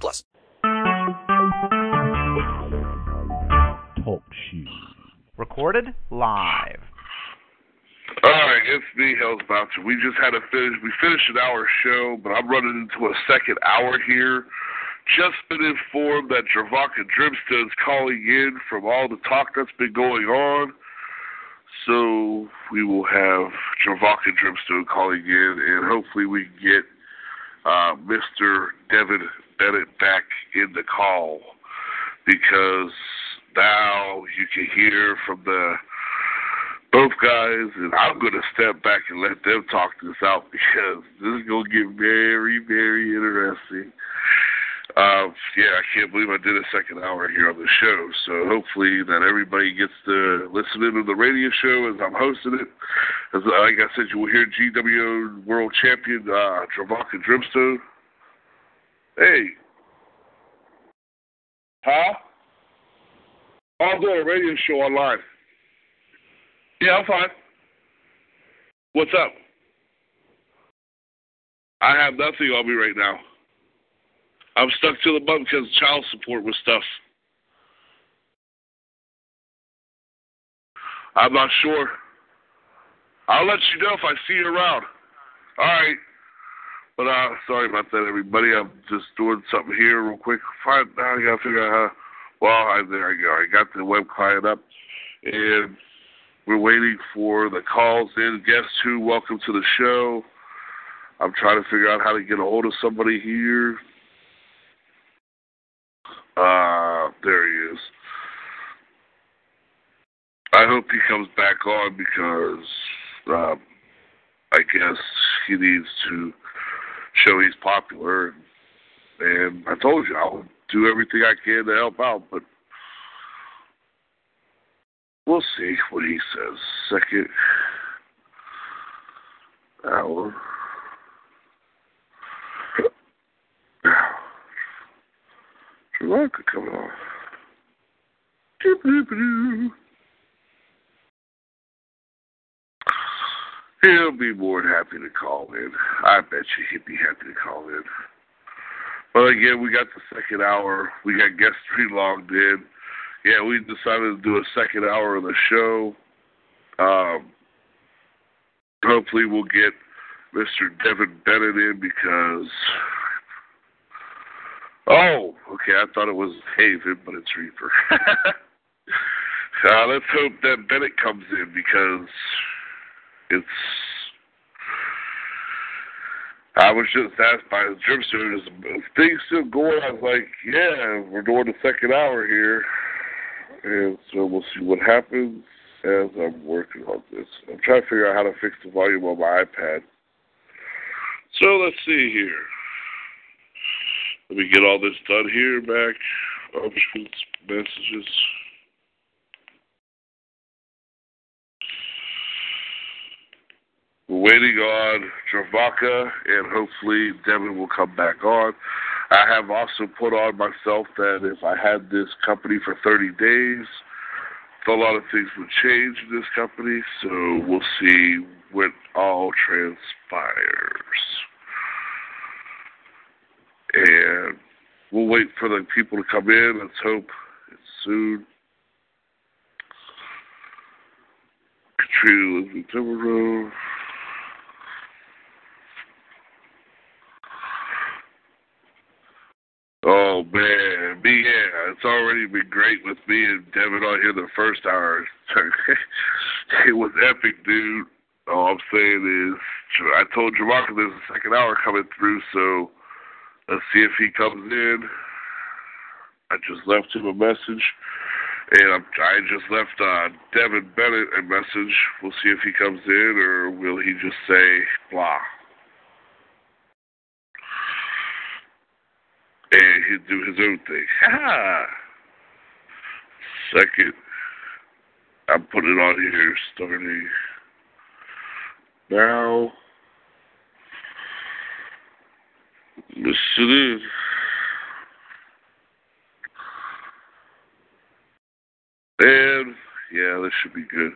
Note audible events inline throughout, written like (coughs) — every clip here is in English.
plus. Talk shoes. Recorded live. All right, it's me, Hell's Bouncer. We just had to finish. We finished an hour show, but I'm running into a second hour here. Just been informed that Jervaka Drimsta is calling in from all the talk that's been going on. So we will have Jervaka Drimsta calling in, and hopefully we can get uh, Mr. Devin Bennett back in the call because now you can hear from the both guys, and I'm going to step back and let them talk this out (laughs) because this is going to get very, very interesting. Uh, yeah, I can't believe I did a second hour here on the show. So hopefully that everybody gets to listen into the radio show as I'm hosting it. As like I said, you will hear GWO World Champion uh, Jervaka Drimstone. Hey, huh? I'm doing a radio show online. Yeah, I'm fine. What's up? I have nothing on me right now. I'm stuck to the button because child support with stuff. I'm not sure. I'll let you know if I see you around. All right. But uh, sorry about that, everybody. I'm just doing something here real quick. Fine. Now I gotta figure out how. Well, I, there I go. I got the web client up, and we're waiting for the calls in. Guess who? Welcome to the show. I'm trying to figure out how to get a hold of somebody here. Uh, there he is. I hope he comes back on because um, I guess he needs to show he's popular. And I told you I'll do everything I can to help out, but we'll see what he says. Second hour. Shalaka coming on. He'll be more than happy to call in. I bet you he'd be happy to call in. But again, we got the second hour. We got guest three logged in. Yeah, we decided to do a second hour of the show. Um, hopefully, we'll get Mr. Devin Bennett in because. Oh, okay. I thought it was Haven, but it's Reaper. (laughs) uh, let's hope that Bennett comes in because it's. I was just asked by the gym student, is things still going? I was like, yeah, we're doing the second hour here. And so we'll see what happens as I'm working on this. I'm trying to figure out how to fix the volume on my iPad. So let's see here. Let me get all this done here. Back. Options, messages. We're waiting on Jervaka, and hopefully Devin will come back on. I have also put on myself that if I had this company for 30 days, a lot of things would change in this company. So we'll see what all transpires. And we'll wait for the people to come in. Let's hope it's soon. Katrina lives in Timber Oh man, me yeah, it's already been great with me and Devin on here the first hour. (laughs) it was epic, dude. All I'm saying is, I told Jermarcus there's a second hour coming through, so let's see if he comes in. I just left him a message, and I'm, I just left uh, Devin Bennett a message. We'll see if he comes in, or will he just say blah. And he'd do his own thing. Ha! Second, I'm putting it on here starting now. It is. And yeah, this should be good.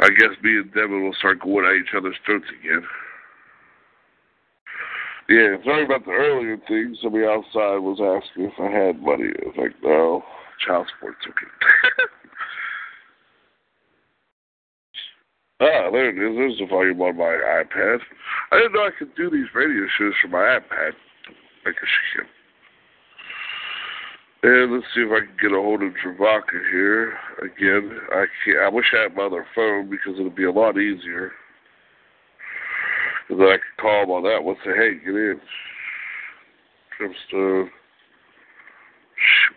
I guess me and Devin will start going at each other's throats again. Yeah, sorry about the earlier thing. Somebody outside was asking if I had money. I was like, no, child support's okay. (laughs) ah, there it is. There's the volume on my iPad. I didn't know I could do these radio shows from my iPad. I guess you can. And let's see if I can get a hold of Travaka here again. I can't. I wish I had my other phone because it'd be a lot easier. Then I could call him on that one say, "Hey, get in." Trimstone. Shoot.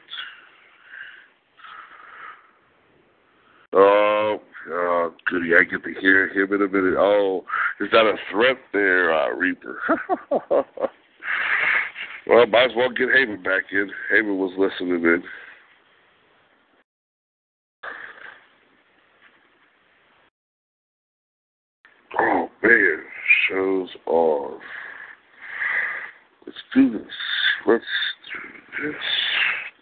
Oh, God, goody! I get to hear him in a minute. Oh, is that a threat there, uh, Reaper? (laughs) Well, might as well get Haven back in. Haven was listening in. Oh man, shows off. Let's do this. Let's do this.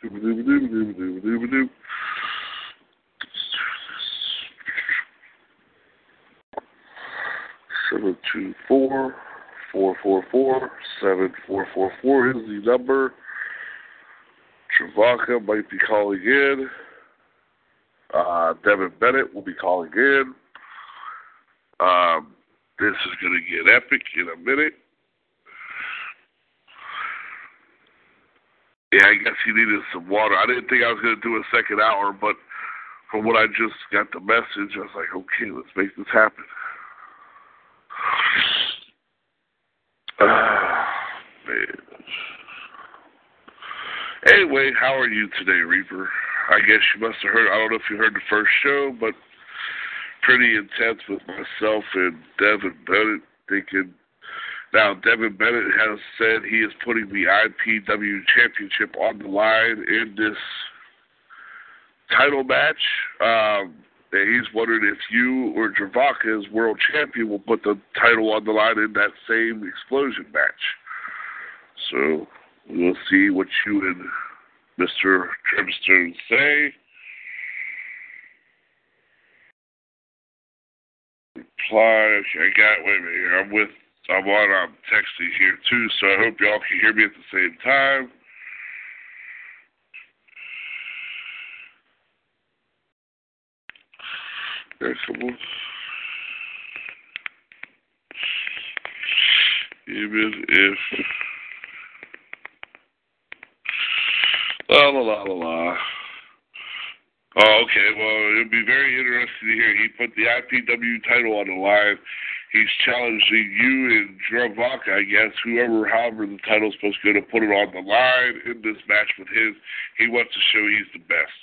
Dooba dooba dooba dooba dooba dooba dooba. Seven two four. 444-7444 is the number. Travaka might be calling in. Uh, Devin Bennett will be calling in. Um, this is going to get epic in a minute. Yeah, I guess he needed some water. I didn't think I was going to do a second hour, but from what I just got the message, I was like, okay, let's make this happen. Ah, (sighs) man. Anyway, how are you today, Reaper? I guess you must have heard, I don't know if you heard the first show, but pretty intense with myself and Devin Bennett thinking. Now, Devin Bennett has said he is putting the IPW championship on the line in this title match. Um, and he's wondering if you or Travaka as world champion will put the title on the line in that same explosion match. So we'll see what you and Mr. Trimstone say. Reply. Okay, I got. Wait a minute here. I'm with. I'm on. I'm texting here too, so I hope y'all can hear me at the same time. Even if la la la la la. Oh, okay. Well, it'd be very interesting to hear. He put the IPW title on the line. He's challenging you and Dravaka, I guess, whoever, however the title's supposed to go to put it on the line in this match with his. He wants to show he's the best.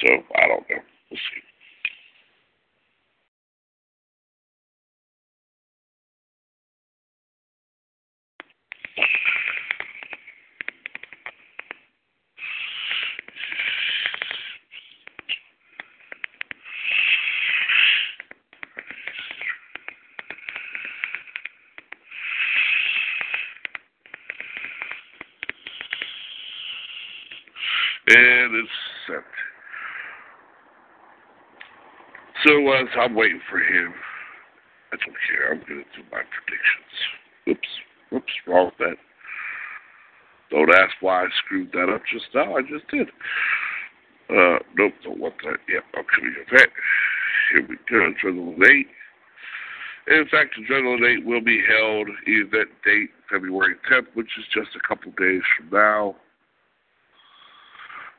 So, I don't know. We'll see. So as I'm waiting for him, I don't care. I'm going to do my predictions. Oops. Oops. Wrong with that. Don't ask why I screwed that up just now. I just did. Uh, nope, don't want that. Yep, I'm coming back. Here we go. Adrenaline 8. In fact, Adrenaline 8 will be held event date February 10th, which is just a couple days from now.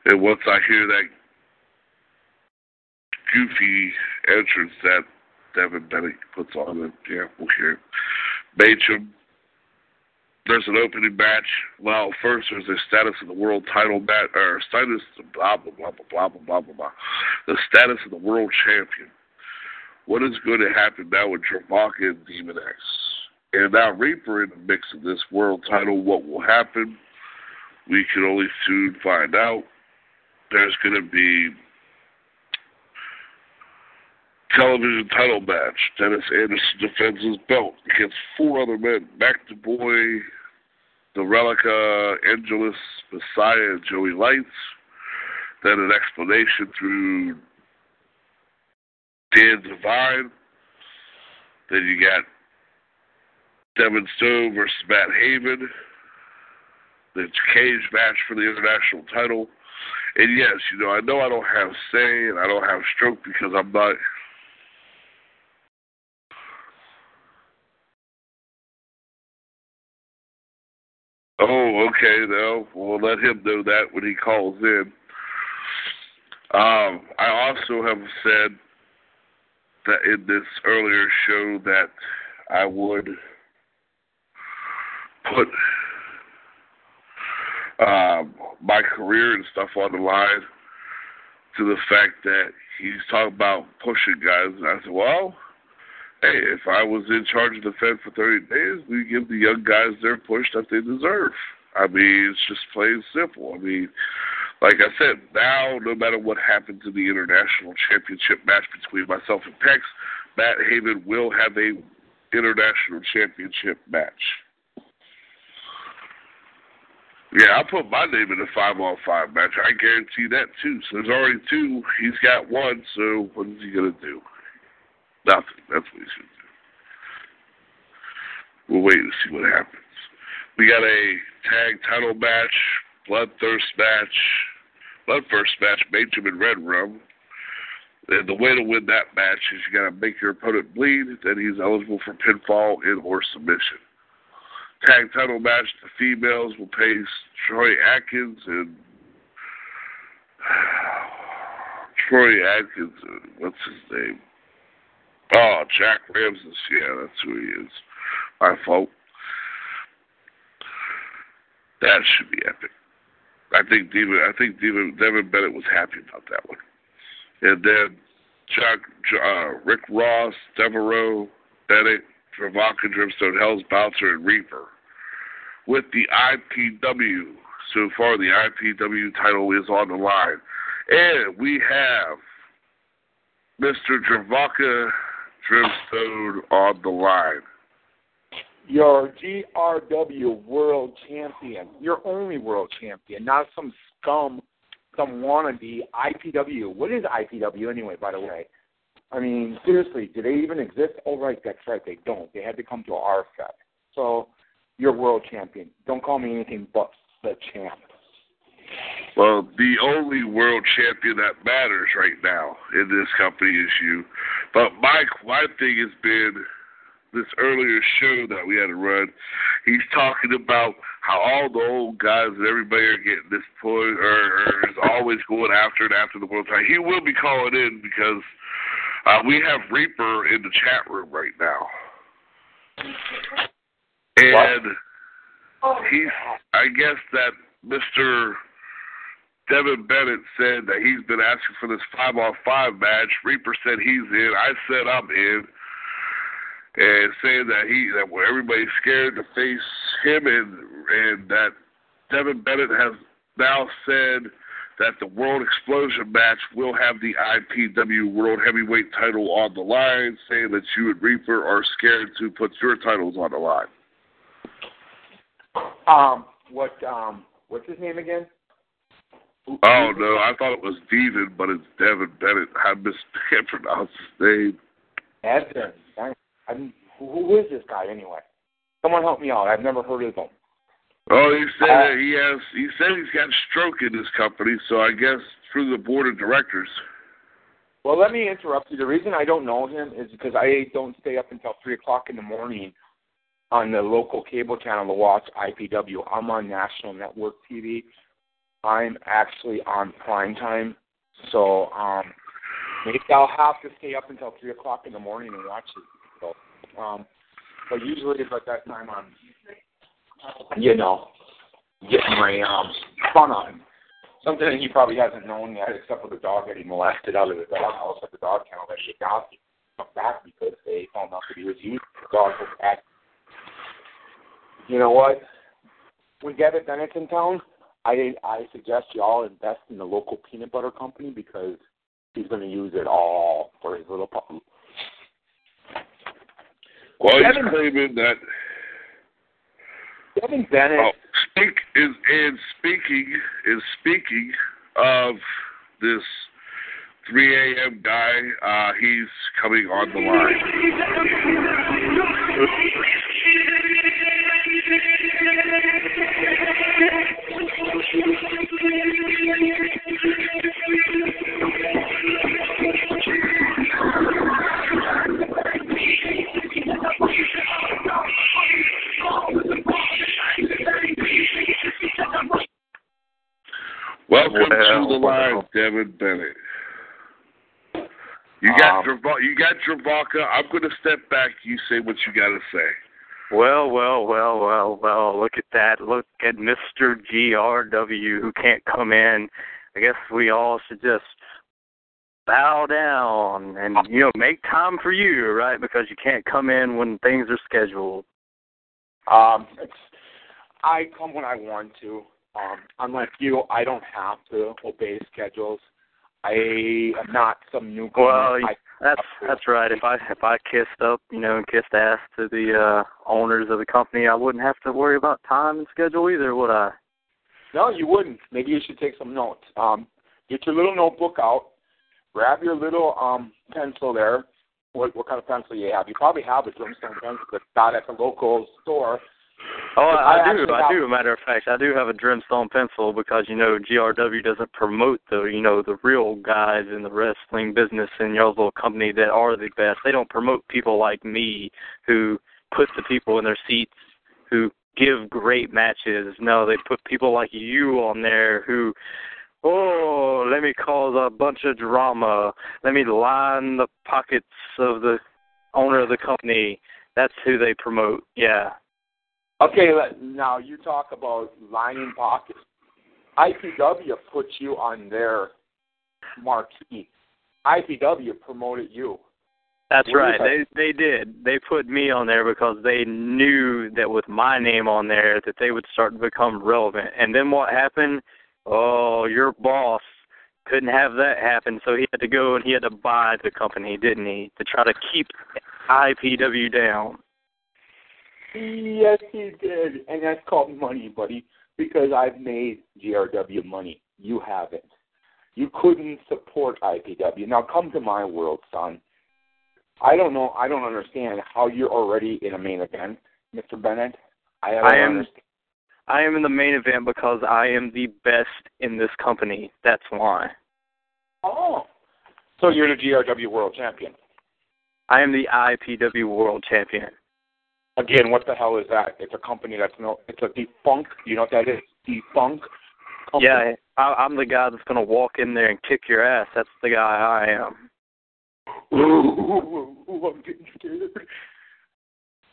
And once I hear that goofy entrance that Devin Bennett puts on, we'll hear it. Bacham, there's an opening match. Well, first there's the status of the world title match, or status blah blah blah blah blah blah blah blah. The status of the world champion. What is going to happen now with Travaka and Demon X? And now Reaper in the mix of this world title. What will happen? we can only soon find out. There's going to be television title match. Dennis Anderson defends his belt against four other men: Mac Dubois, the Relica, uh, Angelus, Messiah, and Joey Lights. Then an explanation through Dan Divine. Then you got Devin Stone versus Matt Haven. The cage match for the international title. And yes, you know, I know I don't have say and I don't have stroke because I'm not Oh, okay, no. We'll let him know that when he calls in. Um, I also have said that in this earlier show that I would put um, my career and stuff on the line to the fact that he's talking about pushing guys. And I said, well, hey, if I was in charge of the Fed for 30 days, we give the young guys their push that they deserve. I mean, it's just plain simple. I mean, like I said, now no matter what happens in the international championship match between myself and Pex, Matt Haven will have a international championship match. Yeah, I'll put my name in the five on five match. I guarantee that too. So there's already two. He's got one, so what is he gonna do? Nothing. That's what he's gonna do. We'll wait and see what happens. We got a tag title match, bloodthirst match, bloodthirst match, Benjamin Redrum. And the way to win that match is you got to make your opponent bleed, then he's eligible for pinfall and or submission. Tag title match, the females will face Troy Atkins and (sighs) Troy Atkins. What's his name? Oh, Jack Ramses. Yeah, that's who he is. My fault. That should be epic. I think Devin, I think Devin, Devin Bennett was happy about that one. And then Chuck, uh, Rick Ross, Devereaux, Bennett, Travaka, Dripstone, Hells, Bouncer, and Reaper. With the IPW, so far the IPW title is on the line. And we have Mr. Travaka Dripstone on the line your GRW world champion, your only world champion, not some scum, some wannabe IPW. What is IPW anyway, by the way? I mean, seriously, do they even exist? Oh, right, that's right, they don't. They had to come to our set. So, you're world champion. Don't call me anything but the champ. Well, the only world champion that matters right now in this company is you. But my my thing has been this earlier show that we had to run, he's talking about how all the old guys and everybody are getting this point or, or is always going after and after the world title. He will be calling in because uh, we have Reaper in the chat room right now. And he's, I guess that Mr. Devin Bennett said that he's been asking for this five on five match. Reaper said he's in. I said I'm in and saying that he that everybody's scared to face him and and that Devin Bennett has now said that the World Explosion match will have the IPW World Heavyweight title on the line, saying that you and Reaper are scared to put your titles on the line. Um, what um, what's his name again? Oh no, I thought it was Devin, but it's Devin Bennett. I mispronounced his name. Devin. I mean, who, who is this guy anyway? Someone help me out. I've never heard of him. Oh, he said uh, he has. He said he's got stroke in his company, so I guess through the board of directors. Well, let me interrupt you. The reason I don't know him is because I don't stay up until three o'clock in the morning on the local cable channel to watch IPW. I'm on national network TV. I'm actually on prime time, so um, maybe I'll have to stay up until three o'clock in the morning and watch it. Um, but usually it's at that time I'm, you know, getting my um, fun on. Something that he probably hasn't known yet, except for the dog that he molested out of the doghouse at the dog kennel that he adopted back because they found out that he was used the dog was at. You know what? When Gavin Bennett's in town, I I suggest you all invest in the local peanut butter company because he's going to use it all for his little puppy. Well, he's Devin- claiming that. Devin Bennett. Oh, speak is and speaking is speaking of this 3 a.m. guy. Uh, he's coming on the line. Welcome to the well. Devin Bennett. You got Um, Drava- you got Travaka. I'm going to step back. You say what you got to say. Well, well, well, well, well. Look at that. Look at Mr. GRW who can't come in. I guess we all should just bow down and you know make time for you, right? Because you can't come in when things are scheduled. Um, it's, I come when I want to. Um, unlike you, I don't have to obey schedules. I am not some newcomer. Well, I, That's that's right. If I if I kissed up, you know, and kissed ass to the uh owners of the company, I wouldn't have to worry about time and schedule either, would I? no, you wouldn't. Maybe you should take some notes. Um, get your little notebook out. Grab your little um pencil there. What what kind of pencil you have? You probably have a drumstone pencil that's not at the local store. Oh, I I, I do. I do. Matter of fact, I do have a Dreamstone pencil because you know GRW doesn't promote the you know the real guys in the wrestling business and y'all's little company that are the best. They don't promote people like me who put the people in their seats, who give great matches. No, they put people like you on there who. Oh, let me cause a bunch of drama. Let me line the pockets of the owner of the company. That's who they promote. Yeah. Okay, now you talk about lining pockets. IPW put you on their marquee. IPW promoted you. That's What right. They they did. They put me on there because they knew that with my name on there that they would start to become relevant. And then what happened? Oh, your boss couldn't have that happen, so he had to go and he had to buy the company, didn't he, to try to keep IPW down. Yes, he did, and that's called money, buddy. Because I've made GRW money. You haven't. You couldn't support IPW. Now come to my world, son. I don't know. I don't understand how you're already in a main event, Mr. Bennett. I I am- understand. I am in the main event because I am the best in this company. That's why. Oh, so you're the GRW World Champion. I am the IPW World Champion. Again, what the hell is that? It's a company that's no. It's a defunct. You know what that is? Defunct. Company. Yeah, I, I'm the guy that's gonna walk in there and kick your ass. That's the guy I am. Ooh, I'm getting scared.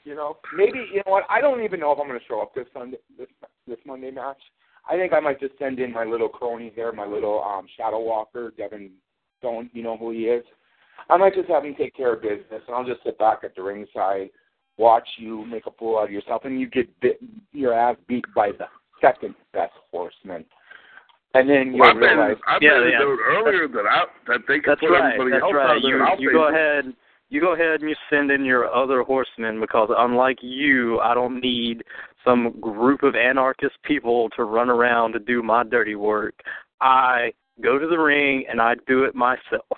You know, maybe you know what? I don't even know if I'm going to show up this Sunday, this this Monday match. I think I might just send in my little crony here, my little um shadow walker, Devin Stone. You know who he is. I might just have him take care of business, and I'll just sit back at the ringside, watch you make a fool out of yourself, and you get bit, your ass beat by the second best horseman. And then Well, I you'll realize, I made Yeah, a yeah. note earlier that I, that they could That's put right. everybody That's else right. out there. You I'll you go that. ahead. You go ahead and you send in your other horsemen because unlike you, I don't need some group of anarchist people to run around to do my dirty work. I go to the ring and I do it myself.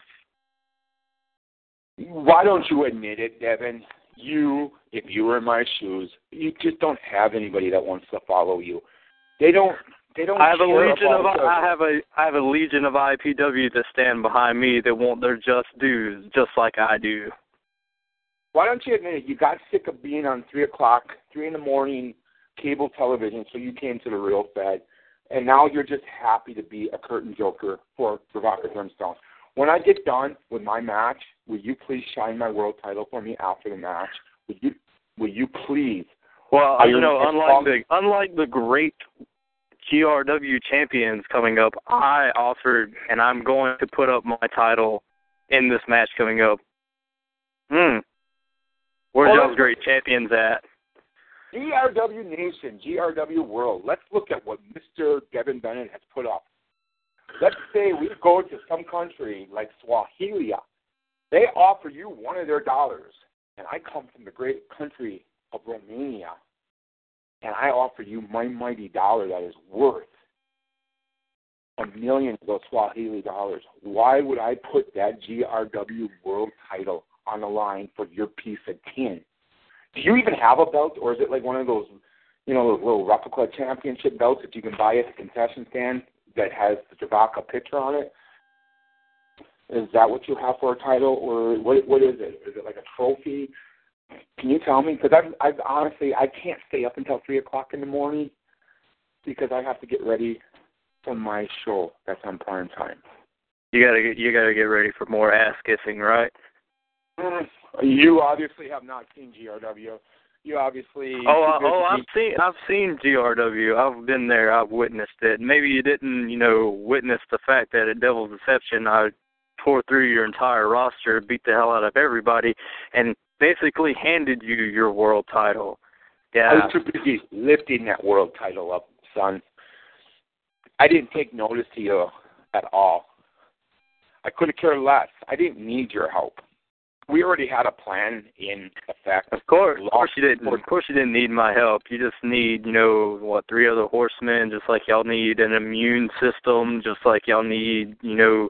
Why don't you admit it, Devin? You, if you were in my shoes, you just don't have anybody that wants to follow you. They don't. They don't. I have a legion of I have a I have a legion of IPW that stand behind me that want their just dues, just like I do. Why don't you admit it? You got sick of being on three o'clock, three in the morning, cable television, so you came to the real Fed, and now you're just happy to be a curtain joker for Provocateur Brimstone. When I get done with my match, will you please shine my world title for me after the match? Will you? Will you please? Well, Are you know, unlike the unlike the great GRW champions coming up, I offered and I'm going to put up my title in this match coming up. Hmm. Where's y'all's great champions at? GRW Nation, GRW World. Let's look at what Mr. Devin Bennett has put up. Let's say we go to some country like Swahilia. They offer you one of their dollars, and I come from the great country of Romania, and I offer you my mighty dollar that is worth a million of those Swahili dollars. Why would I put that GRW World title on the line for your piece of tin? Do you even have a belt, or is it like one of those, you know, those little replica championship belts that you can buy at the concession stand that has the Javaka picture on it? Is that what you have for a title, or what? What is it? Is it like a trophy? Can you tell me? Because I've, I've honestly, I can't stay up until three o'clock in the morning because I have to get ready for my show. That's on prime time. You gotta get you gotta get ready for more ass kissing, right? Mm, You obviously have not seen GRW. You obviously. Oh, uh, oh, I've seen I've seen GRW. I've been there. I've witnessed it. Maybe you didn't, you know, witness the fact that at Devil's Deception I tore through your entire roster, beat the hell out of everybody, and basically handed you your world title. Yeah, I Yeah. was too busy lifting that world title up, son. I didn't take notice to you at all. I could have cared less. I didn't need your help. We already had a plan in effect. Of course, of course you didn't. Of course you didn't need my help. You just need, you know, what three other horsemen, just like y'all need an immune system, just like y'all need, you know,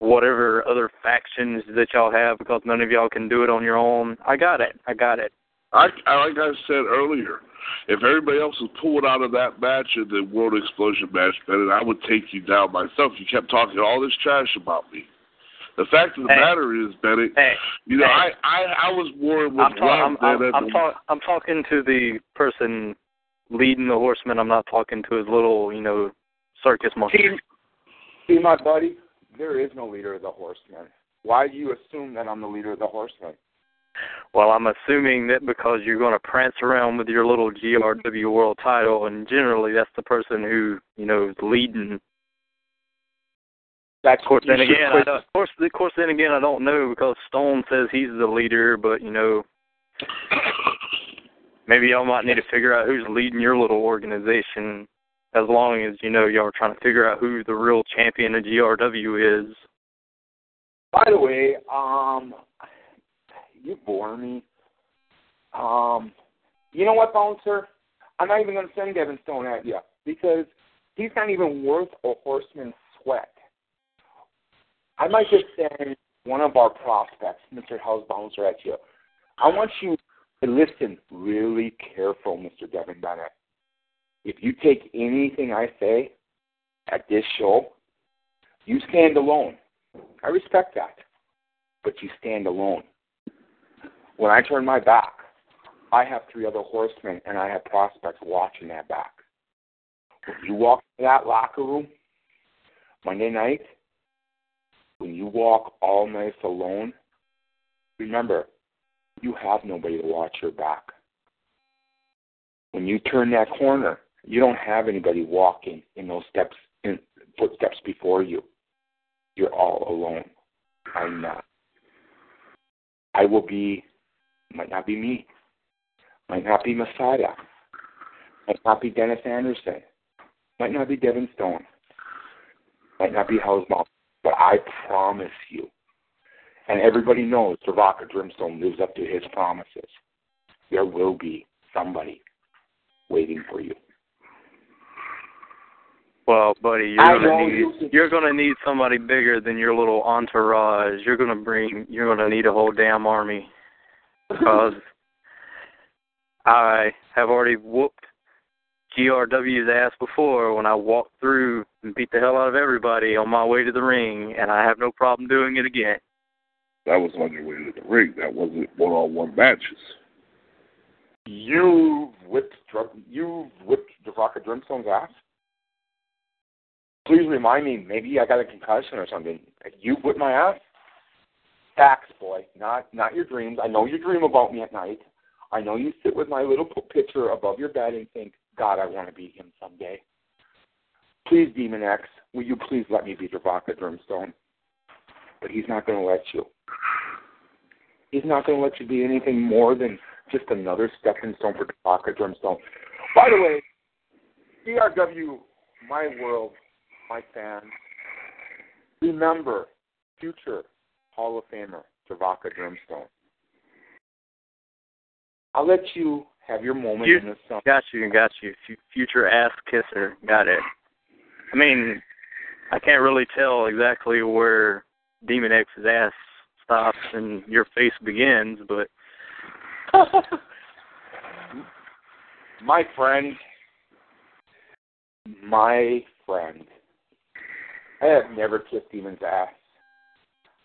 whatever other factions that y'all have, because none of y'all can do it on your own. I got it. I got it. I, I like I said earlier, if everybody else was pulled out of that match in the World Explosion match, Bennett, I would take you down myself. You kept talking all this trash about me. The fact of the Hey. matter is, Bennett, Hey, you know, hey. I, I I was more with I'm, ta- I'm, I'm, I'm, talk- I'm talking to the person leading the horsemen. I'm not talking to his little, you know, circus monkey. See, see, my buddy, there is no leader of the horsemen. Why do you assume that I'm the leader of the horsemen? Well, I'm assuming that because you're going to prance around with your little GRW world title, and generally that's the person who, you know, is leading. That's Of course, then again, I don't, of course, of course, then again, I don't know because Stone says he's the leader, but you know, maybe y'all might need to figure out who's leading your little organization. As long as you know y'all are trying to figure out who the real champion of GRW is. By the way, um, you bore me. Um, you know what, Bouncer? I'm not even going to send Devin Stone at you because he's not even worth a horseman's sweat. I might just send one of our prospects, Mr. House Bouncer, at you. I want you to listen really careful, Mr. Devin Bennett. If you take anything I say at this show, you stand alone. I respect that. But you stand alone. When I turn my back, I have three other horsemen and I have prospects watching that back. When you walk in that locker room Monday night, when you walk all night alone, remember, you have nobody to watch your back. When you turn that corner, you don't have anybody walking in those steps in footsteps before you. You're all alone. I'm not. I will be might not be me. Might not be Messiah. Might not be Dennis Anderson. Might not be Devin Stone. Might not be Hausbaum. But I promise you, and everybody knows Travaka Drimstone lives up to his promises. There will be somebody waiting for you. Well, buddy, you're gonna you- need you're gonna need somebody bigger than your little entourage. You're gonna bring you're gonna need a whole damn army (laughs) because I have already whooped GRW's ass before when I walked through and beat the hell out of everybody on my way to the ring, and I have no problem doing it again. that was on your way to the ring. That wasn't one-on-one matches. You've whipped you've whipped Javaka Drimstone's ass. Please remind me. Maybe I got a concussion or something. You whipped my ass. Facts, boy. Not not your dreams. I know you dream about me at night. I know you sit with my little picture above your bed and think, God, I want to be him someday. Please, Demon X, will you please let me be Javaka Drimstone? But he's not going to let you. He's not going to let you be anything more than just another stepping stone for Devaka Drumstone. By the way, GRW, my world, my fans, remember future Hall of Famer Devaka Drumstone. I'll let you have your moment You- in the sun. Got you, got you. F- Future ass kisser, got it. I mean, I can't really tell exactly where Demon X's ass stops and your face begins, but (laughs) my friend, my friend, I have never kissed Demon's ass.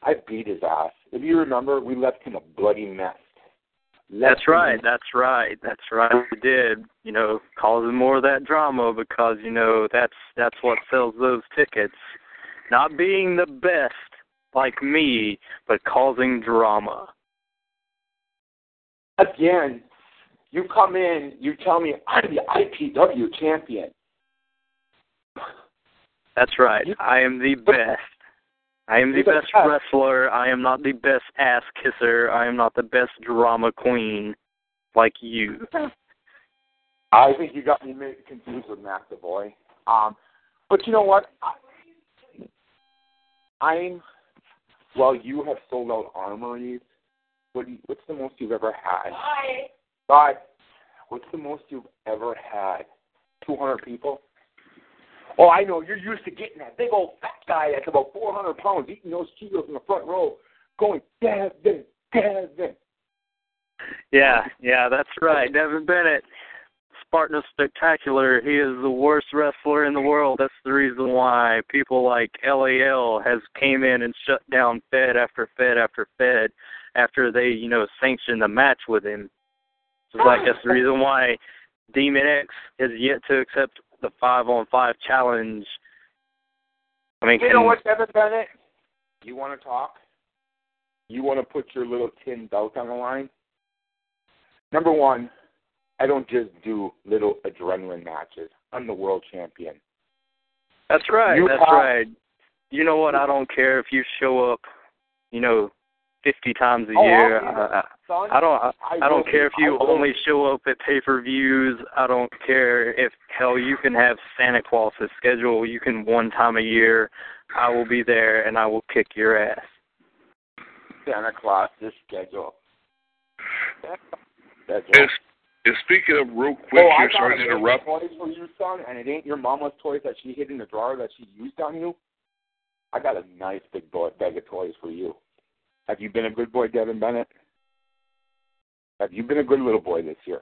I beat his ass. If you remember, we left him a bloody mess. That's right. That's right. That's right. We did. You know, causing more of that drama because you know that's that's what sells those tickets. Not being the best like me, but causing drama. Again, you come in, you tell me I'm the IPW champion. That's right. You- I am the best. I am the You're best best. wrestler. I am not the best ass kisser. I am not the best drama queen like you. (laughs) I think you got me confused with Mac the Boy. Um, but you know what? I, I'm well. You have sold out armories. What do you, what's the most you've ever had? But what's the most you've ever had? Two hundred people. Oh, I know. You're used to getting that big old fat guy that's about four hundred pounds eating those Cheetos in the front row, going Devin, Devin. Yeah, yeah, that's right. Devin Bennett, Spartan Spectacular. He is the worst wrestler in the world. That's the reason why people like LAL has came in and shut down Fed after Fed after Fed after they, you know, sanctioned the match with him. It's like that's the reason why Demon X has yet to accept the five on five challenge. I mean, You can, know what, Devin Bennett? You want to talk? You want to put your little tin belt on the line? Number one, I don't just do little adrenaline matches. I'm the world champion. That's right. You that's have- right. You know what? I don't care if you show up, you know, fifty times a Oh, year. I'll be there, uh, I, son. I, I don't. I, I I don't care if you only show up at pay per views. I don't care if hell you can have Santa Claus's schedule. You can one time a year. I will be there and I will kick your ass. Santa Claus, this schedule. Schedule. And, and speaking of real quick oh, I here, got sorry to bag of interrupt. toys for you, son, and it ain't your mama's toys that she hid in the drawer that she used on you. I got a nice big bag of toys for you. Have you been a good boy, Devin Bennett? Have you been a good little boy this year?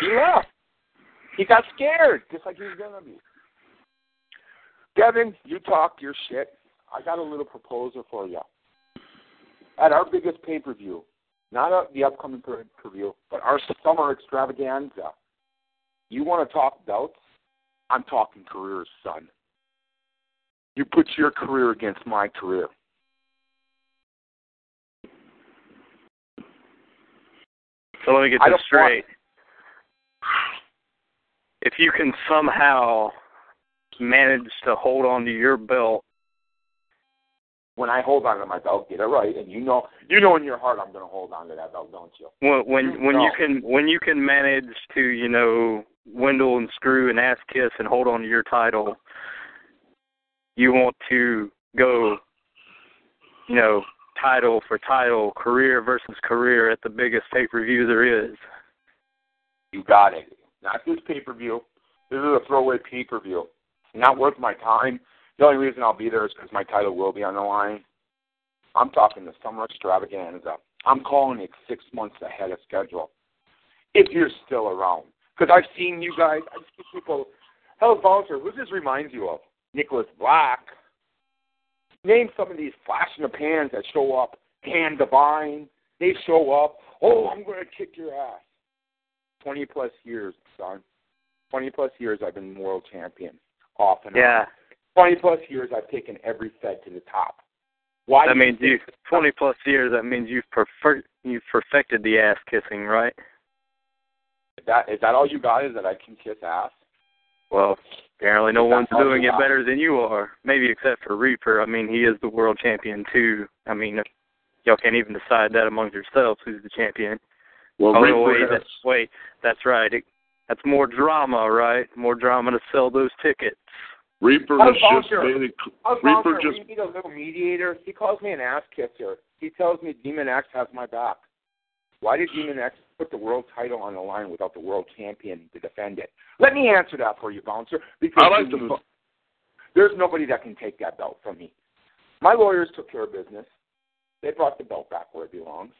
He left. He got scared, just like he was gonna be. Devin, you talk your shit. I got a little proposal for you. At our biggest pay per view, not a, the upcoming pay per view, but our summer extravaganza. You want to talk belts? I'm talking careers, son. You put your career against my career. So let me get this straight. If you can somehow manage to hold on to your belt When I hold on to my belt, get it right, and you know, you know in your heart I'm going to hold on to that belt, don't you? when when You when you can when you can manage to you know windle and screw and ass kiss and hold on to your title you want to go you know title for title career versus career at the biggest pay per view there is You got it. Not this pay per view. This is a throwaway pay per view. Not worth my time. The only reason I'll be there is because my title will be on the line. I'm talking the summer extravaganza. I'm calling it six months ahead of schedule. If you're still around. Because I've seen you guys, I've seen people. Hell, Volunteer, who does this reminds you of? Nicholas Black. Name some of these flash in the pans that show up. Dan Divine. They show up. Oh, I'm going to kick your ass. 20 plus years, son. 20 plus years I've been world champion. Off and yeah on. 20 plus years I've taken every Fed to the top. Why that do you means you 20 plus years that means you've prefer you've perfected the ass kissing right Is that, is that all you got is that I can kiss ass? Well apparently no one's doing it better than you are maybe except for reaper i mean he is the world champion too i mean y'all can't even decide that among yourselves who's the champion. Well, oh Reaper wait, has- that's, wait, that's right. It, that's more drama, right? More drama to sell those tickets. Reaper How's has just Bouncer? made it. Reaper just We need a little mediator. He calls me an ass kisser. He tells me Demon X has my back. Why did Demon X put the world title on the line without the world champion to defend it? Let me answer that for you, Bouncer. Because I like the lose. There's nobody that can take that belt from me. My lawyers took care of business. They brought the belt back where it belongs.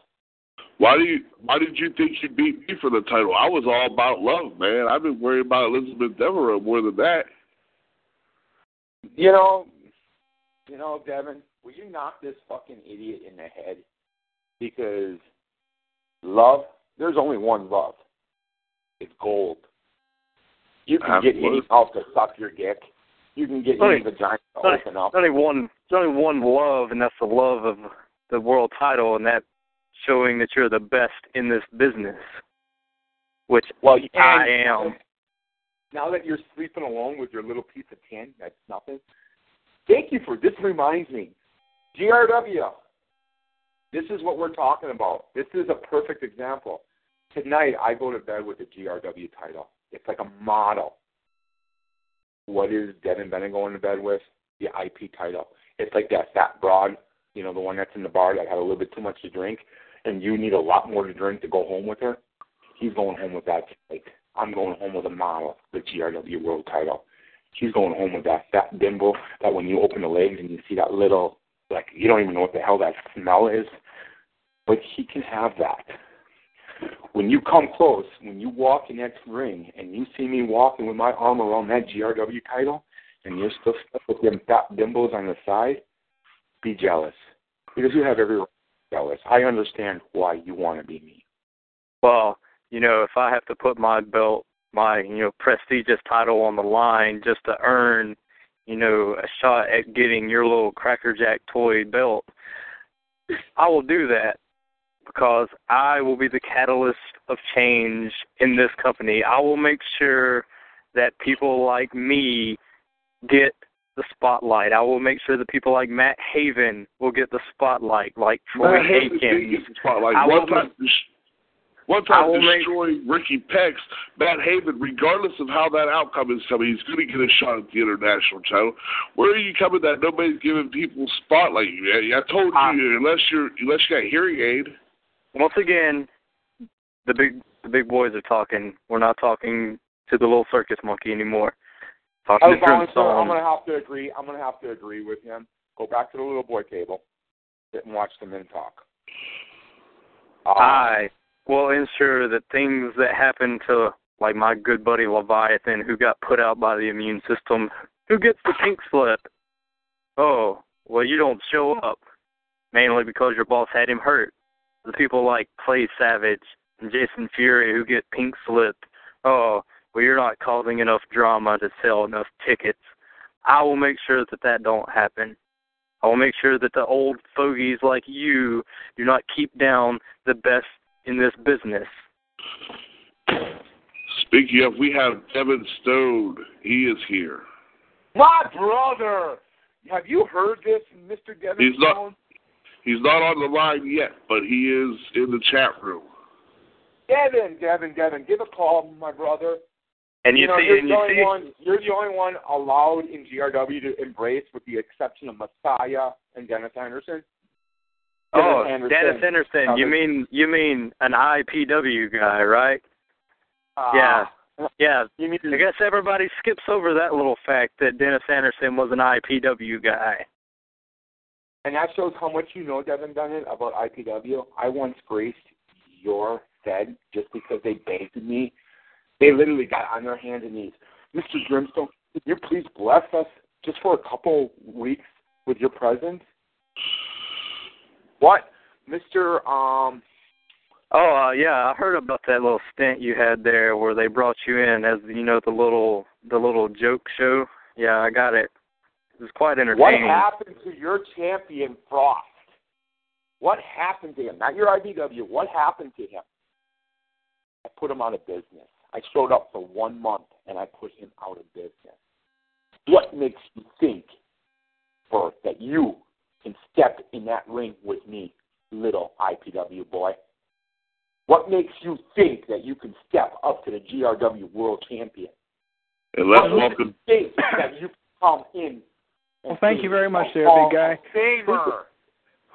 Why do you? Why did you think you beat me for the title? I was all about love, man. I've been worried about Elizabeth Devereaux more than that. You know, you know, Devin, will you knock this fucking idiot in the head? Because love, there's only one love. It's gold. You can get any mouth to suck your dick. You can get Right. any vagina to Right. open up. There's only one. There's only one love, and that's the love of the world title, and that showing that you're the best in this business, which Well, you I am. Now that you're sleeping alone with your little piece of tin, that's nothing. Thank you for this. Reminds me, GRW. This is what we're talking about. This is a perfect example. Tonight, I go to bed with the GRW title. It's like a model. What is Devin Bennett going to bed with? The IP title. It's like that fat broad, you know, the one that's in the bar that had a little bit too much to drink, and you need a lot more to drink to go home with her. He's going home with that tonight. I'm going home with a model, the GRW World title. She's going home with that fat bimbo that when you open the legs and you see that little, like, you don't even know what the hell that smell is. But he can have that. When you come close, when you walk in that ring and you see me walking with my arm around that GRW title and you're still stuck with them fat bimbos on the side, be jealous. Because you have every right to be jealous. I understand why you want to be me. Well, you know, if I have to put my belt, my you know prestigious title on the line just to earn, you know, a shot at getting your little crackerjack toy belt, I will do that because I will be the catalyst of change in this company. I will make sure that people like me get the spotlight. I will make sure that people like Matt Haven will get the spotlight, like Troy Matt Haven did the spotlight. I One time, one I time will make- destroy Ricky Pex, Matt Haven, regardless of how that outcome is coming, he's going to get a shot at the international title. Where are you coming that nobody's giving people spotlight? I told you, unless you're unless you got hearing aid. Once again, the big the big boys are talking. We're not talking to the little circus monkey anymore. Talking I to was going, so I'm going to have to agree. I'm going to have to agree with him. Go back to the little boy table, sit and watch the men talk. Uh, I will ensure that things that happen to like my good buddy Leviathan who got put out by the immune system, who gets the pink slip. Oh, well you don't show up. Mainly because your boss had him hurt. The people like Clay Savage and Jason Fury who get pink slipped. Oh, well you're not causing enough drama to sell enough tickets. I will make sure that that don't happen. I will make sure that the old fogies like you do not keep down the best in this business. Speaking of, we have Devin Stone. He is here. my brother, have you heard this, Mr. Devin He's not- Stone? He's not on the line yet, but he is in the chat room. Devin, Devin, Devin, give a call, my brother. And you, know, see, you're and the you only see, one. You're the only one allowed in GRW to embrace, with the exception of Messiah and Dennis Anderson. oh, Anderson, Dennis Anderson. You mean you mean an IPW guy, right? uh, Yeah. Yeah. You mean I guess everybody skips over that little fact that Dennis Anderson was an IPW guy. And that shows how much you know, Devin Bennett, about IPW. I once graced your Fed just because they begged me. They literally got on their hands and knees. Mr. Grimstone, could you please bless us just for a couple weeks with your presence? What? Mr. Um, Oh uh, yeah, I heard about that little stint you had there where they brought you in as you know the little the little joke show. Yeah, I got it. It was quite what happened to your champion, Frost? What happened to him? Not your IPW. What happened to him? I put him out of business. I showed up for one month and I put him out of business. What makes you think, Bert, that you can step in that ring with me little IPW boy? What makes you think that you can step up to the GRW World Champion? And let's What makes welcome. you think that you can come in? Well, thank you very much, there, big guy. of Famer.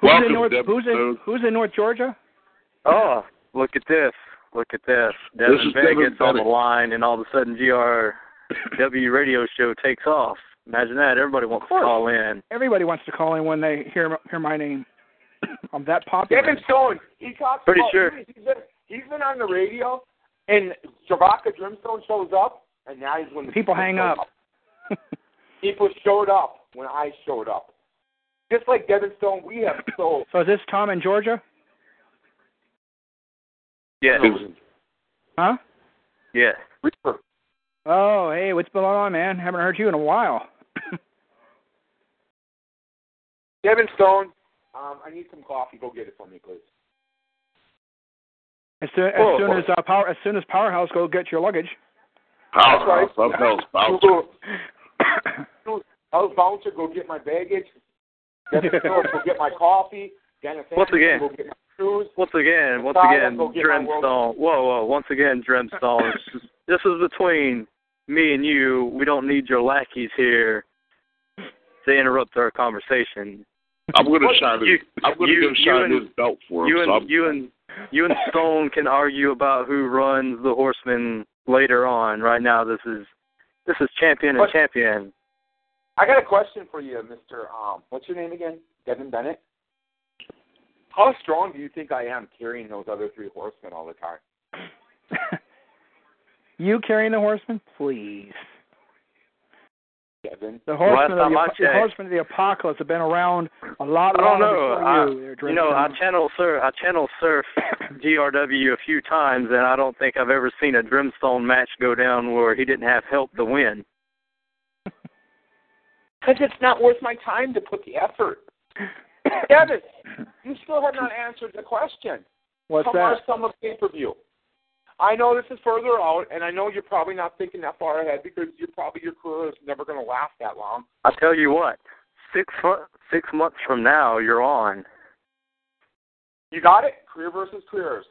Who's in North? Who's in? Who's in North Georgia? Oh, look at this. Look at this. Devin is Bennett Devin gets on the line, and all of a sudden GRW (coughs) radio show takes off. Imagine that. Everybody wants to call in. Everybody wants to call in when they hear hear my name. (coughs) I'm that popular. Devin Stone. He talks Pretty about, sure. He's been, he's been on the radio, and Javaka Dreamstone shows up, and now he's when the People hang show up. People showed up when I showed up. Just like Devin Stone, we have (coughs) so So is this Tom in Georgia? Yes. Huh? Yes. Reaper. Oh, hey, what's going on, man? Haven't heard you in a while. (coughs) Devin Stone. Um, I need some coffee. Go get it for me, please. As soon as, Oh, soon oh. as uh, power as soon as Powerhouse go get your luggage. Powerhouse. Up else, (laughs) (laughs) bouncer. How's Bouncer go get my baggage? Devin Stone go get my coffee. Dennis Once Anderson again. go get my shoes. Once again, once Sorry, again, I'll go get my Dremstone. Whoa, whoa. Once again, Dremstone. (laughs) this is between me and you. We don't need your lackeys here to interrupt our conversation. I'm going to shine You- his. I'm going to you- go shine you and- his belt for him. You so and I'm- you and you and Stone can argue about who runs the Horsemen later on. Right now, this is this is champion and But- champion. I got a question for you, Mister. Um, what's your name again? Devin Bennett. How strong do you think I am carrying those other three horsemen all the time? (laughs) you carrying the horsemen? please. Devin. The horsemen, Last of the, time I ap- the horsemen of the apocalypse have been around a lot I don't longer know. before I, you. there, you know, I channel sur I channel surf (coughs) GRW a few times, and I don't think I've ever seen a Dremstone match go down where he didn't have help to win. Because it's not worth my time to put the effort. (coughs) Devin, you still have not answered the question. What's Tomorrow that? Summer pay per view. I know this is further out, and I know you're probably not thinking that far ahead because you're probably your career is never going to last that long. I tell you what, six fu- six months from now, you're on. You got it? Career versus careers.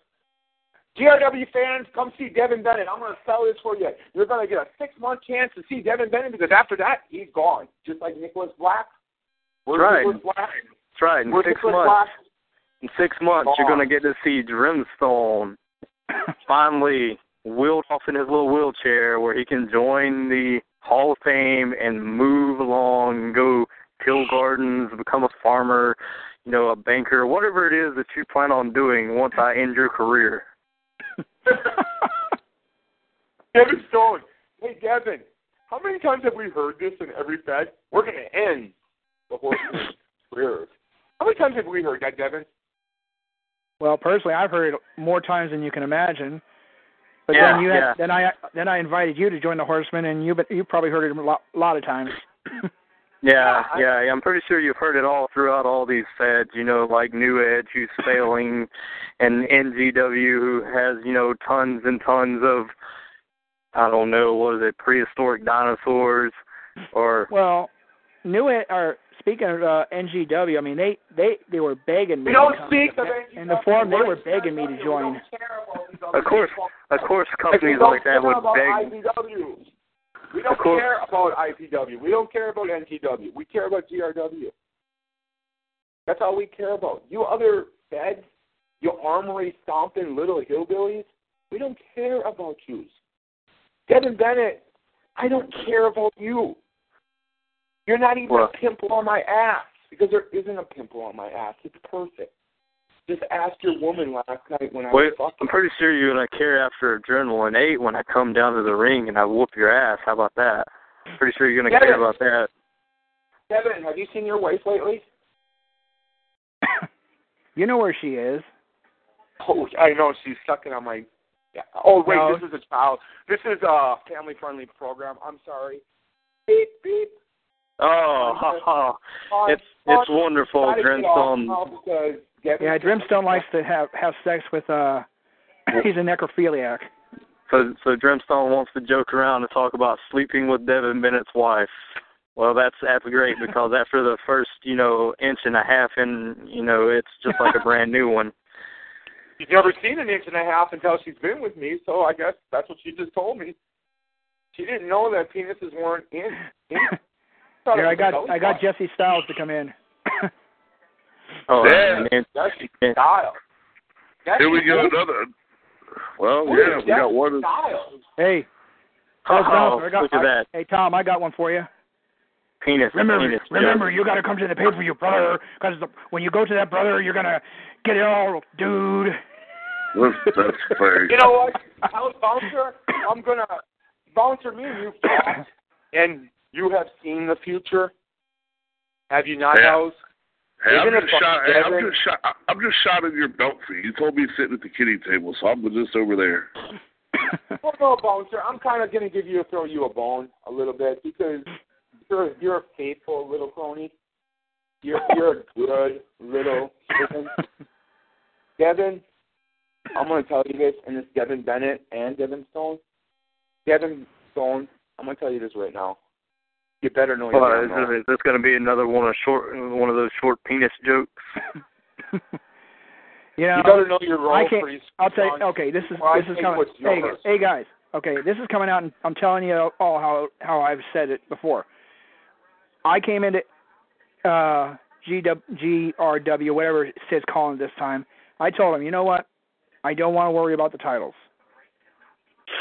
GRW fans, come see Devin Bennett. I'm going to sell this for you. You're going to get a six month chance to see Devin Bennett because after that, he's gone. Just like Nicholas Black. Where's Right. Nicholas Black? That's right. In Where's six Nicholas months, Black? in six months, you're going to get to see Dremstone (laughs) finally wheeled off in his little wheelchair where he can join the Hall of Fame and move along and go till gardens, become a farmer, you know, a banker, whatever it is that you plan on doing once I end your career. (laughs) Devin Stone. Hey, Devin, how many times have we heard this in every fed? We're going to end the horseman's (laughs) careers. How many times have we heard that, Devin? Well, personally, I've heard it more times than you can imagine. But Yeah, then you had, yeah. then I then I invited you to join the Horsemen, and you you probably heard it a lot, lot of times. (laughs) Yeah, I- yeah, I'm pretty sure you've heard it all throughout all these feds, you know, like New Edge who's (laughs) failing and NGW who has, you know, tons and tons of I don't know, what is it, prehistoric dinosaurs or well, New Ed, or speaking of uh, NGW, I mean they they they were begging me. We don't come. speak of in the forum. They were begging me to join. of course of course companies like that would beg IPW. We don't care about IPW. We don't care about NTW. We care about GRW. That's all we care about. You other feds, you armory stomping little hillbillies, we don't care about you. Devin Bennett, I don't care about you. You're not even Well- a pimple on my ass because there isn't a pimple on my ass. It's perfect. Just ask your woman last night when I Wait, was I'm pretty sure you're gonna care after Adrenaline Eight when I come down to the ring and I whoop your ass. How about that? Pretty sure you're gonna Yeah, care yeah. about that. Devin, have you seen your wife lately? (coughs) you know where she is. Oh, I know she's sucking on my. Yeah. Oh wait, No. this is a child. This is a family-friendly program. I'm sorry. Beep beep. Oh, ha, (laughs) ha. It's it's wonderful, Gotta get off Dremstone. now because Devin- Yeah, Dreamstone likes to have have sex with uh. (laughs) He's a necrophiliac. So so Dremstone wants to joke around and talk about sleeping with Devin Bennett's wife. Well, that's that's great because after the first, you know, inch and a half, and you know, it's just like a brand new one. She's never seen an inch and a half until she's been with me, so I guess that's what she just told me. She didn't know that penises weren't in. in. (laughs) Thought it Here, I got I got. Jesse Styles to come in. Oh, Yeah. and That's style. That's Here we go, another. Well, yeah, we got one. Style. hey, oh, I got, look at I- that Hey Tom, I got one for you. penis. Remember, penis remember, joke. you got to come to the pay for your brother, because when you go to that brother, you're gonna get it all, dude. That's, that's fair. You know what? House bouncer, I'm gonna bouncer me and you fought, and you have seen the future. Have you not, Yeah. House? Hey, I'm just shot. Hey, I'm just shot. I'm just shot in your belt for you. You told me sitting at the kitty table, so I'm just over there. Well, no, bouncer. I'm kind of gonna give you throw you a bone a little bit because you're you're a faithful little crony. You're you're a good little person. Devin, I'm gonna tell you this, and it's Devin Bennett and Devin Stone. Devin Stone, I'm gonna tell you this right now. You better know your Well, damn is, this- is this going to be another one of short, one of those short penis jokes? (laughs) you know, You better know your role. I can't- pretty I'll tell you. Okay, this is Or I this is coming. Hey, hey guys. Okay, this is coming out, and I'm telling you all how how I've said it before. I came into uh, GW, GRW, whatever Sid's calling this time. I told him, you know what? I don't want to worry about the titles.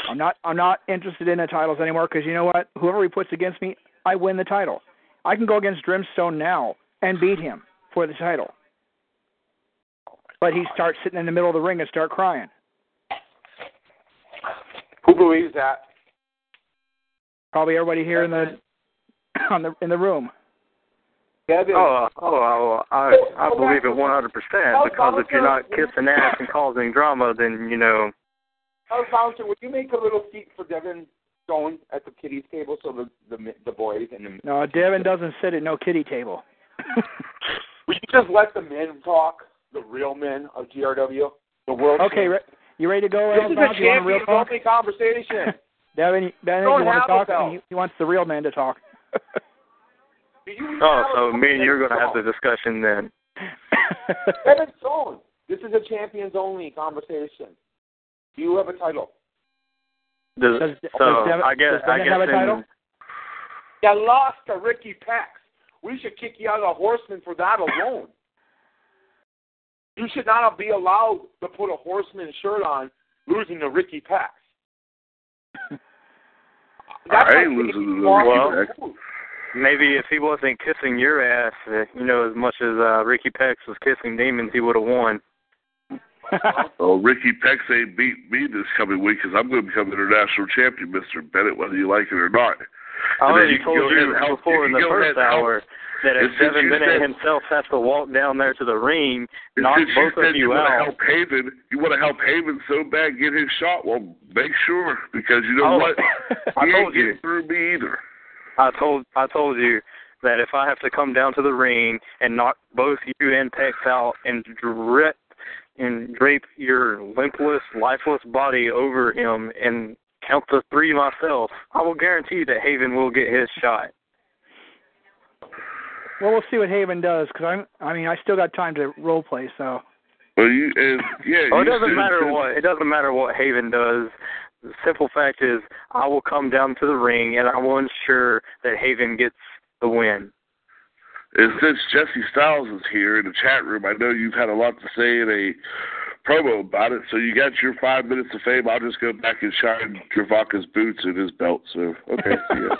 I'm not I'm not interested in the titles anymore because you know what? Whoever he puts against me, I win the title. I can go against Dreamstone now and beat him for the title. But he starts sitting in the middle of the ring and start crying. Who believes that? Probably everybody here in the (coughs) on the in the room. Devin. Oh, oh, oh I I believe it 100 percent because if you're not kissing ass and causing drama, then you know. House bouncer, would you make a little seat for Devin Stone at the kiddies table so the the the boys and the No, Devin doesn't sit at no kiddie table. (laughs) would you just let the men talk, the real men of GRW, the world. okay, re- you ready to go? This is Bob? a You want a real champion talk? only conversation. (laughs) Devin, Devin, you want to talk? a. He, he wants the real man to talk. (laughs) Do you even Oh, so me and you're going to have the discussion then. Devin Stone. This is a champions only conversation. Do you have a title? Does, Does- so does Devin- I guess does I Devin guess have a in- title? You lost to Ricky Pex. We should kick you out of the horseman for that alone. you should not be allowed to put a horseman shirt on losing to Ricky Pex. (laughs) That's I ain't losing to Ricky in the maybe if he wasn't kissing your ass, uh, you know, as much as uh, Ricky Pex was kissing demons, he would have won. (laughs) Oh, Ricky Pex ain't beat me this coming week because I'm going to become international champion, Mr. Bennett, whether you like it or not. I already you told you help- before you in the first help- hour that if Devin Bennett said- himself has to walk down there to the ring, knock both you of you you want to out. help Haven, you want to help Haven so bad get his shot. Well, make sure because you know Oh, what? (laughs) I he told ain't you. getting through me either. I told I told you that if I have to come down to the ring and knock both you and Pex out and drip and drape your limpless, lifeless body over him and count to three myself, I will guarantee that Haven will get his shot. well, we'll see what Haven does because I'm. I mean, I still got time to role play. So Well, you and yeah. Oh, you it doesn't matter said- what it doesn't matter what Haven does. The simple fact is, I will come down to the ring and I will ensure that Haven gets the win. And since Jesse Styles is here in the chat room, I know you've had a lot to say in a promo about it. So you got your five minutes of fame. I'll just go back and shine Travaka's boots in his belt. So okay, see ya.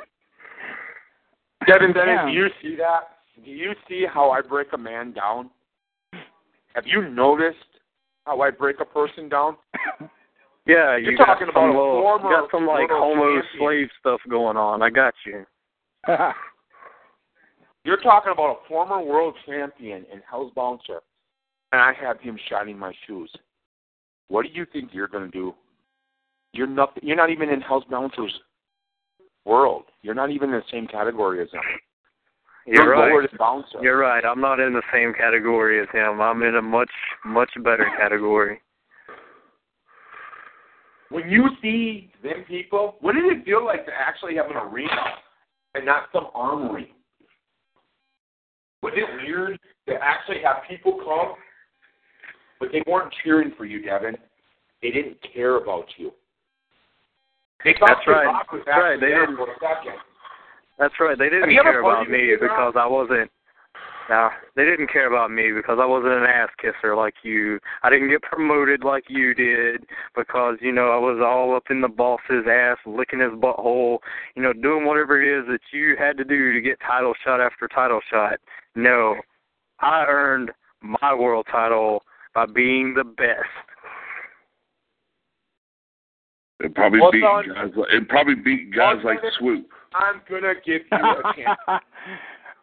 (laughs) Devin Bennett, Yeah. do you see that? Do you see how I break a man down? Have you noticed how I break a person down? (laughs) Yeah, You're you got talking some about a little, former you got some like homo champion. slave stuff going on. I got you. (laughs) You're talking about a former world champion in Hell's Bouncer, and I have him shining my shoes. What do you think you're going to do? You're not. You're not even in Hell's Bouncer's world. You're not even in the same category as him. You're lower right. Bouncer. You're right. I'm not in the same category as him. I'm in a much much better (laughs) category. When you see them people, what did it feel like to actually have an arena and not some armory. Was it weird to actually have people come, but they weren't cheering for you, Devin? They didn't care about you. They thought That's right. Rock was That's right. They didn't- for a second. That's right. They didn't Have you ever care about me because I wasn't. No, they didn't care about me because I wasn't an ass kisser like you. I didn't get promoted like you did because you know I was all up in the boss's ass, licking his butthole, you know, doing whatever it is that you had to do to get title shot after title shot. No, I earned my world title by being the best. It probably Well beat done. guys. Like, it probably beat guys Well like done. Swoop. I'm gonna give you a (laughs) chance.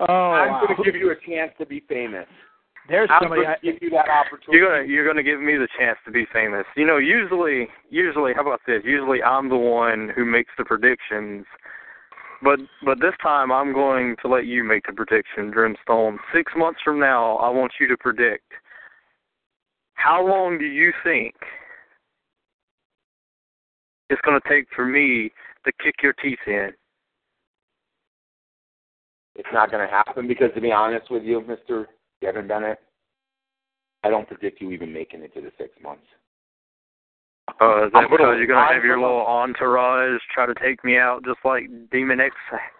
oh, I'm wow. gonna give you a chance to be famous. There's I'm somebody. gonna I, give you that opportunity. You're gonna you're gonna give me the chance to be famous. You know, usually usually how about this? Usually I'm the one who makes the predictions. But but this time I'm going to let you make the prediction, Dreamstone. Six months from now I want you to predict. How long do you think it's gonna take for me to kick your teeth in? It's not going to happen because, to be honest with you, Mr. Devin Bennett, I don't predict you even making it to the six months. Uh, is that because you're gonna have your little entourage try to take me out just like Demon X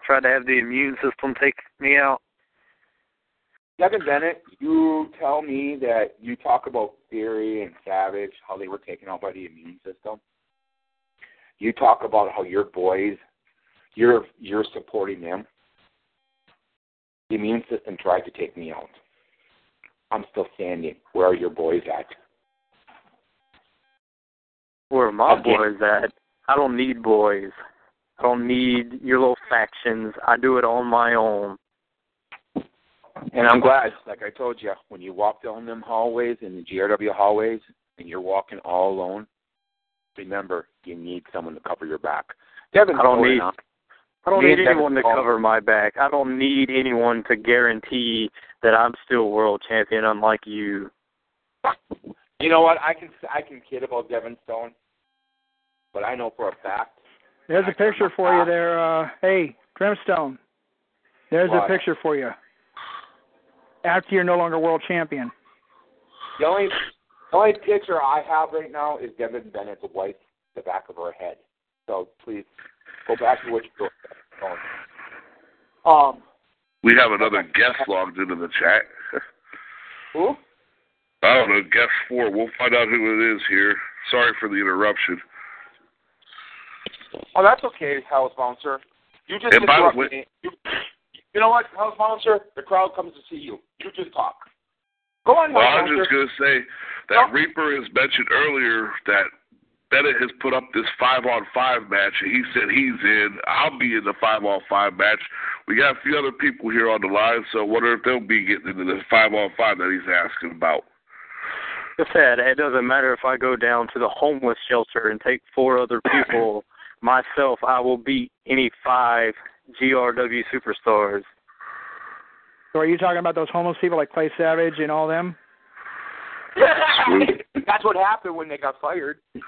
tried to have the immune system take me out? Devin Bennett, you tell me that you talk about Fury and Savage, how they were taken out by the immune system. You talk about how your boys, you're you're supporting them. The immune system tried to take me out. I'm still standing. Where are your boys at? Where are my Again. boys at? I don't need boys. I don't need your little factions. I do it on my own. And I'm glad, like I told you, when you walk down them hallways in the GRW hallways and you're walking all alone, remember you need someone to cover your back. Devin, I don't need- I, I don't Me need anyone to cover my back. I don't need anyone to guarantee that I'm still world champion, unlike you. You know what? I can I can kid about Devin Stone, but I know for a fact. there's a picture for you there. Uh, hey, Grimstone. There's What? a picture for you. After you're no longer world champion. The only the only picture I have right now is Devin Bennett's wife, the back of her head. So please go back to what you were saying. Um, We have another guest logged into the chat. (laughs) who? I don't know, guest four. We'll find out who it is here. Sorry for the interruption. Oh, that's okay, House Bouncer. You just interrupt way- me. You, you know what, House Bouncer? The crowd comes to see you. You just talk. Go on, Well, House I was Bouncer. just going to say that Reaper has mentioned earlier that Bennett has put up this five on five match, and he said he's in. I'll be in the five on five match. We got a few other people here on the line, so I wonder if they'll be getting into the five on five that he's asking about. Like I said, it doesn't matter if I go down to the homeless shelter and take four other people. (coughs) Myself, I will beat any five GRW superstars. So are you talking about those homeless people like Clay Savage and all them? (laughs) That's what happened when they got fired. (laughs)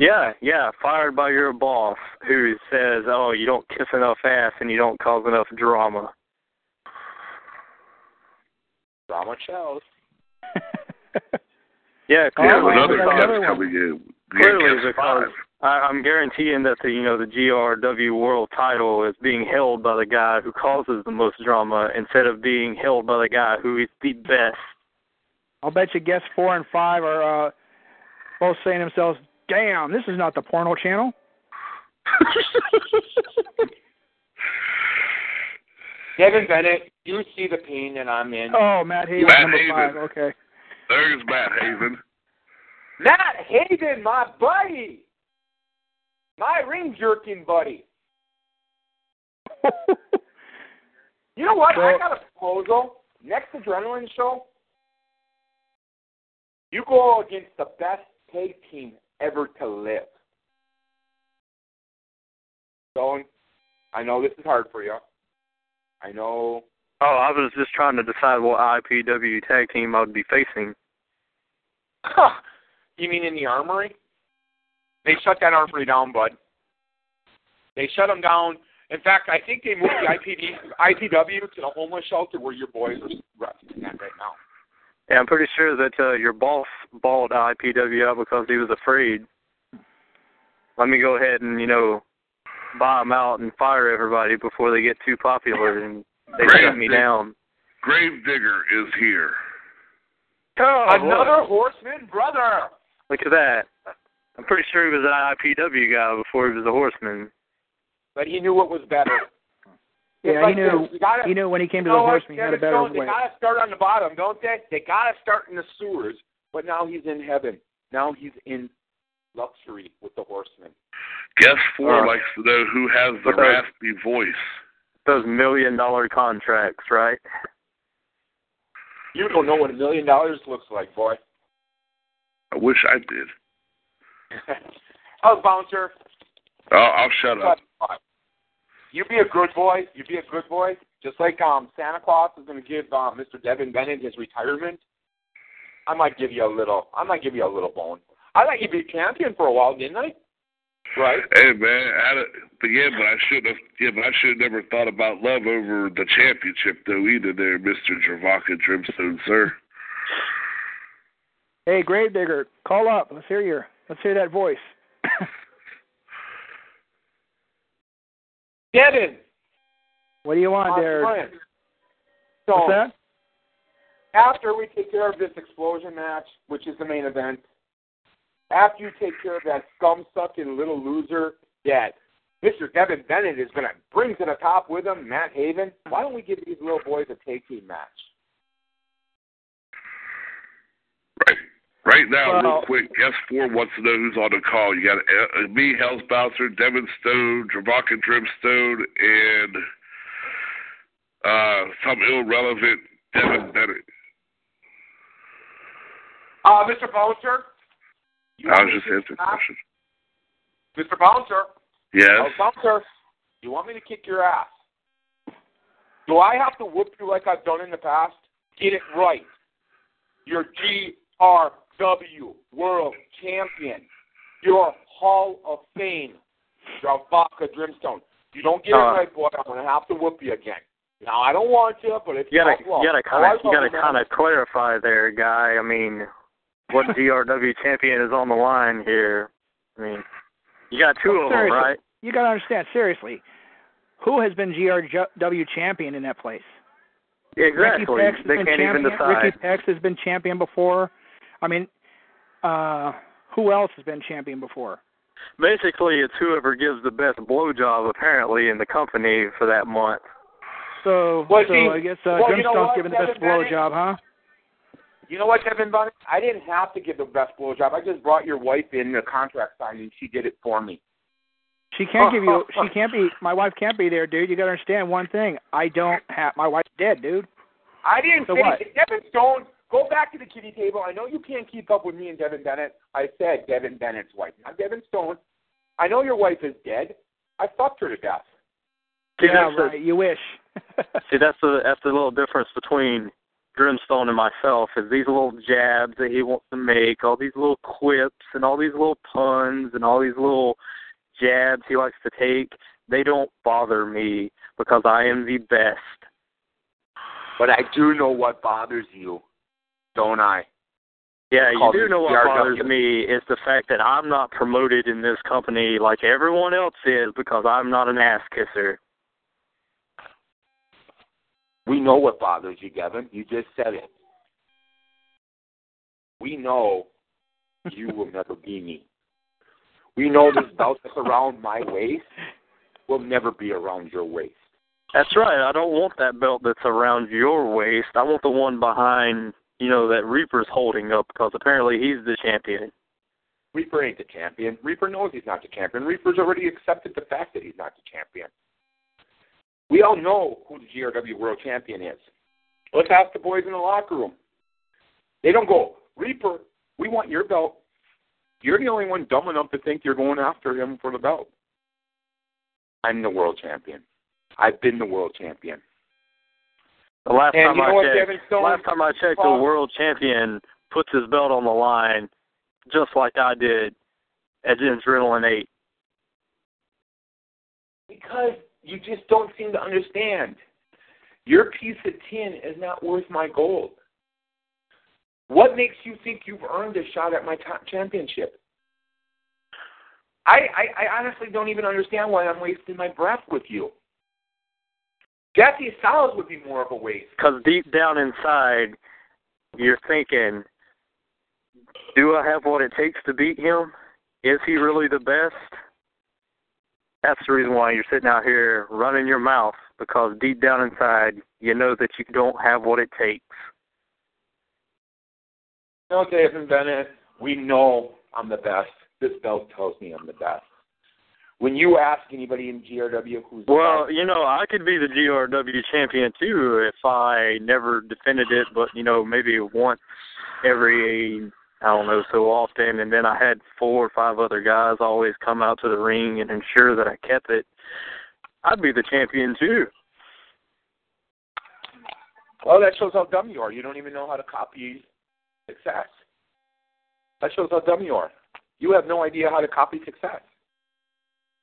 Yeah, yeah, fired by your boss who says, "Oh, you don't kiss enough ass and you don't cause enough drama." Drama shows. (laughs) Yeah, Oh, We have clearly, well, another we got guest another one. coming in. Clearly because. I, I'm guaranteeing that the you know the GRW World Title is being held by the guy who causes the most drama instead of being held by the guy who is the best. I'll bet you guests four and five are uh, both saying to themselves, "Damn, this is not the porno channel." (laughs) Devin Bennett, you see the pain that I'm in. Oh, Matt Haven, Matt number Haven. five. Okay. There's Matt Haven. Matt Haven, my buddy. My ring jerking buddy. You know what? I got a proposal. Next adrenaline show, you go against the best tag team ever to live. Stone, I know this is hard for you. I know. Oh, I was just trying to decide what IPW tag team I would be facing. you mean in the armory? They shut that armory down, bud. They shut them down. In fact, I think they moved the IPD, IPW to the homeless shelter where your boys are resting at right now. Yeah, I'm pretty sure that uh, your boss balled IPW out because he was afraid. Let me go ahead and you know buy them out and fire everybody before they get too popular and they Grave shut me dig- down. Gravedigger is here. Oh, Another horseman, brother. Look at that. I'm pretty sure he was an IPW guy before he was a horseman. But he knew what was better. (laughs) Yeah, like he knew. this. Gotta, He knew when he came to the horseman, he had a better Stone, They gotta start on the bottom, don't they? They gotta start in the sewers. But now he's in heaven. Now he's in luxury with the horsemen. Guest four Uh, likes to know who has the raspy voice. Those million dollar contracts, right? You don't know what a million dollars looks like, boy. I wish I did. (laughs) How's bouncer? I'll, I'll shut up. You be a good boy. You be a good boy. Just like um Santa Claus is going to give um, Mr. Devin Bennett his retirement. I might give you a little. I might give you a little bone. I let you'd be a champion for a while, didn't I? Right. Hey man, I had a, but yeah, but I should have. Yeah, but I should have never thought about love over the championship though either. There, Mister Dravaka Dripstone, sir. Hey, Gravedigger, call up. Let's hear your. Let's hear that voice. (laughs) Get in. what do you want my there? friend. So What's that? after we take care of this explosion match, which is the main event, after you take care of that scum sucking little loser that Mr. Devin Bennett is going to bring to the top with him, Matt Haven, why don't we give these little boys a take team match? Right. Right now, real quick, guest four wants to know who's on the call. You got uh, me, Hell's Bouncer, Devin Stone, Dravaka Dripstone, and uh, some irrelevant Devin Bennett. Uh, Mr. Bouncer? You I was just answering the kick question. Mr. Bouncer? Yes. Oh, Bouncer, you want me to kick your ass? Do I have to whoop you like I've done in the past? Get it right. You're GRW World Champion. You're Hall of Fame. You're Vodka Drimstone. You don't get Uh, it right, boy. I'm gonna have to whoop you again. Now I don't want you, but it's You gotta, you gotta kind of, you gotta kind of clarify there, guy. I mean, what GRW champion is on the line here? I mean, you got two of them, right? You got to understand seriously. Who has been GRW champion in that place? Exactly. Ricky Pex has They been can't champion. even decide. Ricky Pex has been champion before. I mean, uh, who else has been champion before? Basically, it's whoever gives the best blowjob apparently in the company for that month. So, Well, so see- I guess uh, well, you know giving the best blowjob, huh? You know what, Devin Bennett? I didn't have to give the best blowjob. I just brought your wife in the contract signing. She did it for me. She can't give you. (laughs) She can't be. My wife can't be there, dude. You got to understand one thing. I don't have. My wife's dead, dude. I didn't So say what? Devin Stone. Go back to the kitty table. I know you can't keep up with me and Devin Bennett. I said Devin Bennett's wife, not Devin Stone. I know your wife is dead. I fucked her to death. See, yeah, that's the- right. You wish. (laughs) See, that's the that's the little difference between Grimstone and myself is these little jabs that he wants to make, all these little quips and all these little puns and all these little jabs he likes to take. They don't bother me because I am the best. But I do know what bothers you, don't I? Yeah, you do know what bothers me is the fact that I'm not promoted in this company like everyone else is because I'm not an ass kisser. We know what bothers you, Devin. You just said it. We know you will never be me. We know this belt that's around my waist will never be around your waist. That's right. I don't want that belt that's around your waist. I want the one behind, you know, that Reaper's holding up because apparently he's the champion. Reaper ain't the champion. Reaper knows he's not the champion. Reaper's already accepted the fact that he's not the champion. We all know who the GRW World Champion is. Let's ask the boys in the locker room. They don't go, Reaper, we want your belt. You're the only one dumb enough to think you're going after him for the belt. I'm the world champion. I've been the world champion. The last And time I what, checked, Devin Stone? last time I checked, the world champion puts his belt on the line, just like I did at Adrenaline Eight. Because you just don't seem to understand. Your piece of tin is not worth my gold. What makes you think you've earned a shot at my top championship? I, I, I honestly don't even understand why I'm wasting my breath with you. Jesse Styles would be more of a waste. Because deep down inside, you're thinking, do I have what it takes to beat him? Is he really the best? That's the reason why you're sitting out here running your mouth because deep down inside, you know that you don't have what it takes. No, David Bennett, we know I'm the best. This belt tells me I'm the best. When you ask anybody in GRW who's the Well, best, you know, I could be the GRW champion too if I never defended it, but you know, maybe once every I don't know so often, and then I had four or five other guys always come out to the ring and ensure that I kept it. I'd be the champion too. well, that shows how dumb you are. You don't even know how to copy success. That shows how dumb you are. You have no idea how to copy success.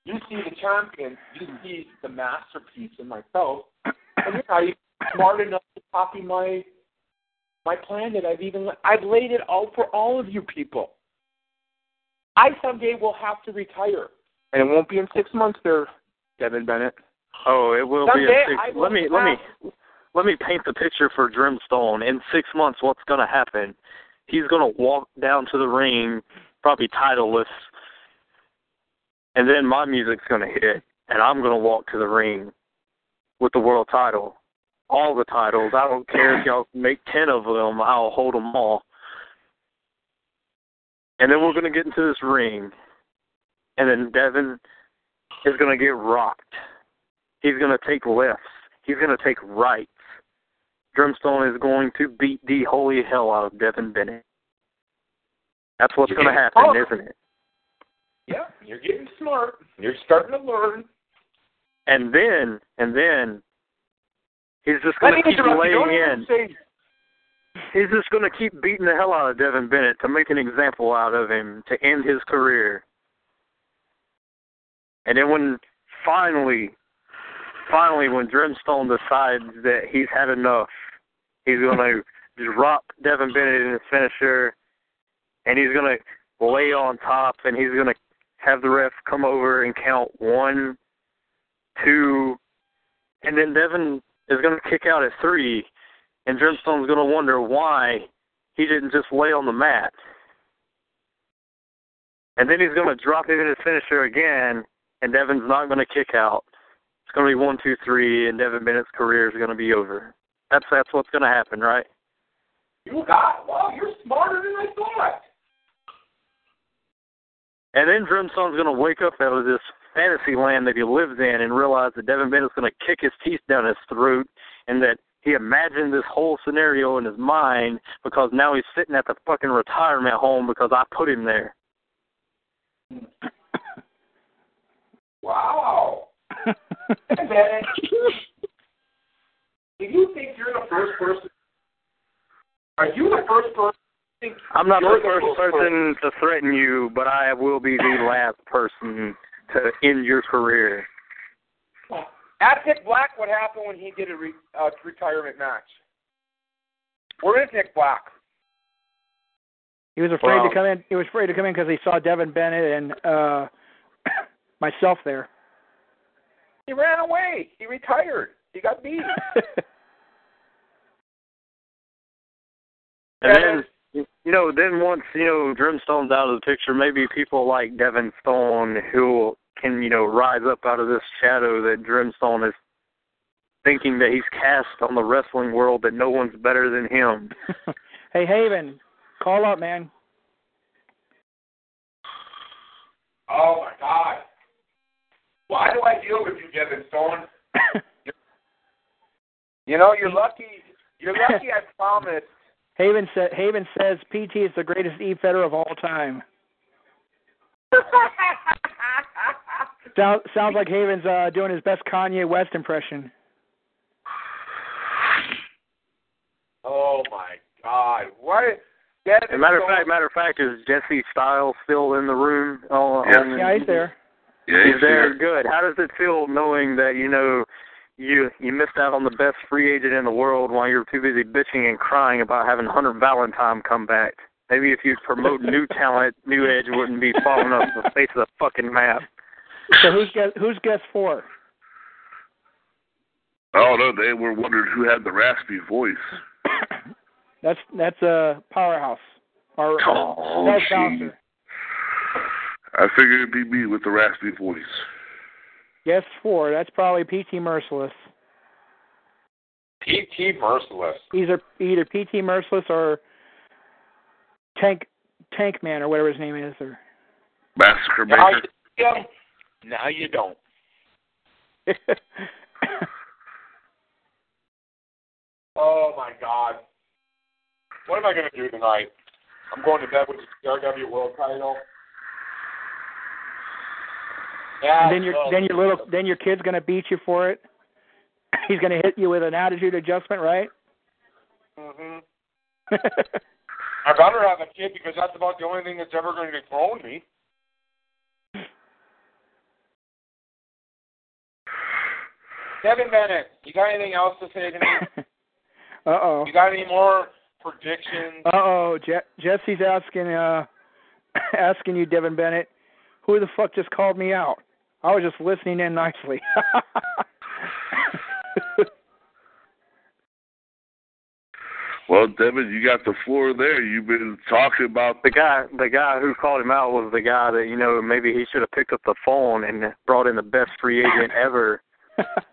You see the champion, you see the masterpiece in myself, and you're not even smart enough to copy my my plan that I've even I've laid it out for all of you people. I someday will have to retire, and it won't be in six months, there, Devin Bennett. Oh, it will be. Someday In six, I will let me let me let me paint the picture for Drimstone. In six months, what's going to happen? He's going to walk down to the ring, probably titleless, and then my music's going to hit, and I'm going to walk to the ring with the world title, all the titles. I don't care if y'all make ten of them. I'll hold them all. And then we're going to get into this ring, and then Devin is going to get rocked. He's going to take lefts. He's going to take rights. Drumstone is going to beat the holy hell out of Devin Bennett. That's what's going to happen, smart. isn't it? Yeah, you're getting smart. You're starting to learn. And then, and then, he's just going to keep interrupt you. Don't laying in. say He's just going to keep beating the hell out of Devin Bennett to make an example out of him to end his career. And then when finally, finally, when Drimstone decides that he's had enough, he's going (laughs) to drop Devin Bennett in his finisher, and he's going to lay on top, and he's going to have the ref come over and count one, two, and then Devin is going to kick out at three, and Drimstone's going to wonder why he didn't just lay on the mat. And then he's going to drop him in his finisher again, and Devin's not going to kick out. It's going to be one, two, three, and Devin Bennett's career is going to be over. That's that's what's going to happen, right? you got. Well, you're smarter than I thought. And then Drimstone's going to wake up out of this fantasy land that he lives in and realize that Devin Bennett's going to kick his teeth down his throat and that he imagined this whole scenario in his mind because now he's sitting at the fucking retirement home because I put him there. Wow. And (laughs) do you think you're the first person? Are you the first person? I'm not you're the first person to threaten you, but I will be the last person to end your career. Ask Nick Black what happened when he did a re, uh, retirement match. Where is Nick Black? He was afraid Well- to come in. He was afraid to come in because he saw Devin Bennett and uh (coughs) myself there. He ran away. He retired. He got beat. (laughs) And then, you know, then once, you know, Drimstone's out of the picture, maybe people like Devin Stone who can, you know, rise up out of this shadow that Drimstone is thinking that he's cast on the wrestling world that no one's better than him. (laughs) hey Haven, call up, man. oh my God. Why do I deal with you, Devin Stone? (laughs) You know, you're lucky. You're lucky. I promised. Haven said Haven says PT is the greatest E Feder of all time. (laughs) Sound, sounds like Haven's uh doing his best Kanye West impression. oh my God. What? Devin As a matter of Stone- fact, matter of fact, is Jesse Styles still in the room? On, Yes. on, Yeah, he's there. Yeah, He's he's very good. How does it feel knowing that you know you you missed out on the best free agent in the world while you were too busy bitching and crying about having Hunter Valentine come back? Maybe if you promote new (laughs) talent, New Edge wouldn't be falling off the face of the fucking map. So who's guess who's guess four? Oh no, they were wondering who had the raspy voice. (coughs) That's that's a powerhouse. Or Oh, that's bouncer. I figured it'd be me with the raspy voice. Guess four. That's probably PT Merciless. PT Merciless. Either either PT Merciless or Tank Tank Man or whatever his name is. Or Massacre Now you, yeah, now you don't. (laughs) Oh my God. What am I going to do tonight? I'm going to bed with the GRW World Title. Yeah. and then your well, then your little then your kid's gonna beat you for it. (laughs) He's gonna hit you with an attitude adjustment, right? Mhm. I better have a kid because that's about the only thing that's ever going to dethrone me. Kevin Bennett, you got anything else to say to me? (laughs) uh oh. You got any more predictions? Uh oh. Je- Jesse's asking uh (laughs) asking you, Devin Bennett, who the fuck just called me out? I was just listening in nicely. (laughs) Well, Devin, you got the floor there. You've been talking about The guy, the guy who called him out was the guy that you know maybe he should have picked up the phone and brought in the best free agent (laughs) ever.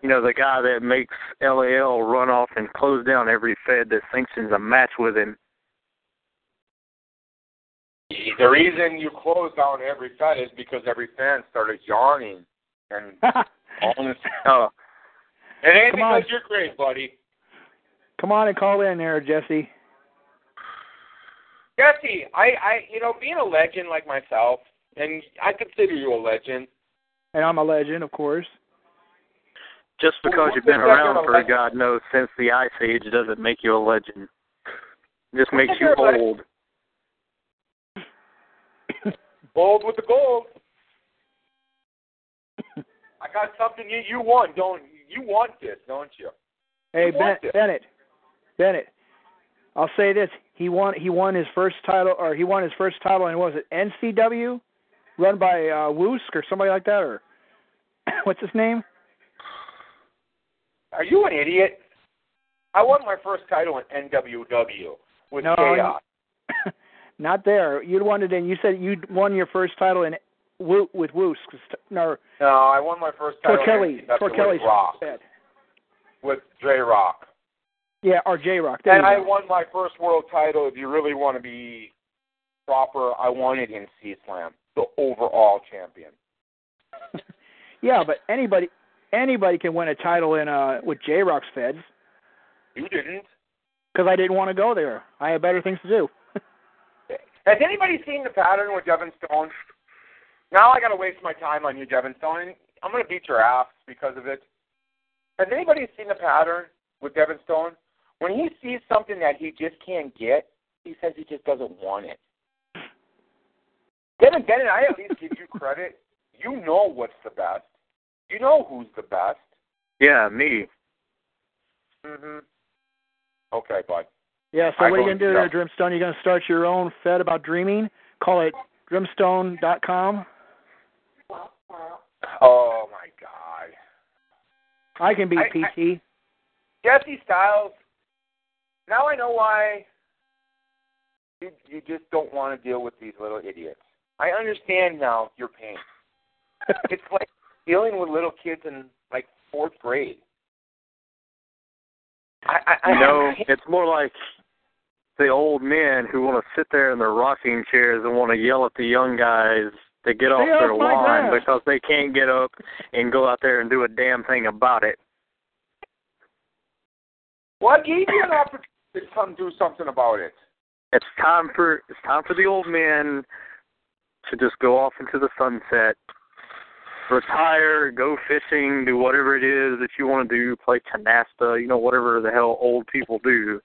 You know, the guy that makes LAL run off and close down every Fed that sanctions a match with him. The reason you closed down every Fed is because every fan started yawning and all this. Oh, It ain't Come on. you're great, buddy. Come on and call in there, Jesse. Jesse, I, I, you know, being a legend like myself, and I consider you a legend. And I'm a legend, of course. just because Well, you've been around for God knows since the Ice Age doesn't make you a legend. It Just makes you old. Gold with the gold. (laughs) I got something you you want, don't you want this, don't you? Hey, Who ben- Bennett. Bennett. I'll say this: he won. He won his first title, or he won his first title, and what was it NCW, run by uh, Woosk or somebody like that, or (coughs) what's his name? Are you an idiot? I won my first title in NWW with No, Chaos. Not there. You'd won it in. You said you won your first title in Woo, with Woosk. No, No, I won my first title Torkelly. Torkelly's with Rock, with J Rock. Yeah, or J Rock. And I won my first world title. If you really want to be proper, I won it in C Slam, the overall champion. (laughs) Yeah, but anybody anybody can win a title in uh with J Rock's Feds You didn't. because I didn't want to go there. I had better things to do. Has anybody seen the pattern with Devin Stone? Now I got to waste my time on you, Devin Stone. I'm going to beat your ass because of it. Has anybody seen the pattern with Devin Stone? When he sees something that he just can't get, he says he just doesn't want it. Devin Bennett, I at least give you credit. You know what's the best. You know who's the best. Yeah, me. Mhm. Okay, bud. Yeah, so I what are you going to do there, yes. Drimstone? You going to start your own Fed about dreaming? Call it drimstone.com. Oh my God. I can beat I- PT. Jesse Styles. Now I know why you you just don't want to deal with these little idiots. I understand now your pain. (laughs) it's like dealing with little kids in like fourth grade. I, I, I know, it's more like the old men who want to sit there in their rocking chairs and want to yell at the young guys to get off their lawn because they can't get up and go out there and do a damn thing about it. well, I gave you an opportunity to come do something about it. It's time for it's time for the old men to just go off into the sunset, retire, go fishing, do whatever it is that you want to do, play canasta, you know, whatever the hell old people do,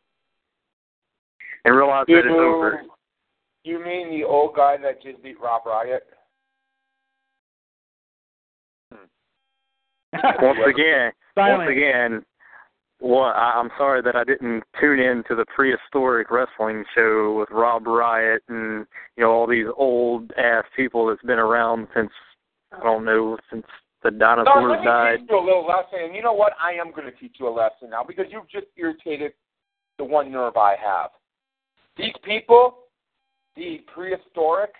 and realize that it's over. You mean the old guy that just beat Rob Riot? Hmm. once again, Silent. once again, well, I, I'm sorry that I didn't tune in to the prehistoric wrestling show with Rob Riot and you know all these old ass people that's been around since I don't know since the No, dinosaurs let me died. teach you a little lesson. And you know what? I am going to teach you a lesson now because you've just irritated the one nerve I have. These people, the prehistoric,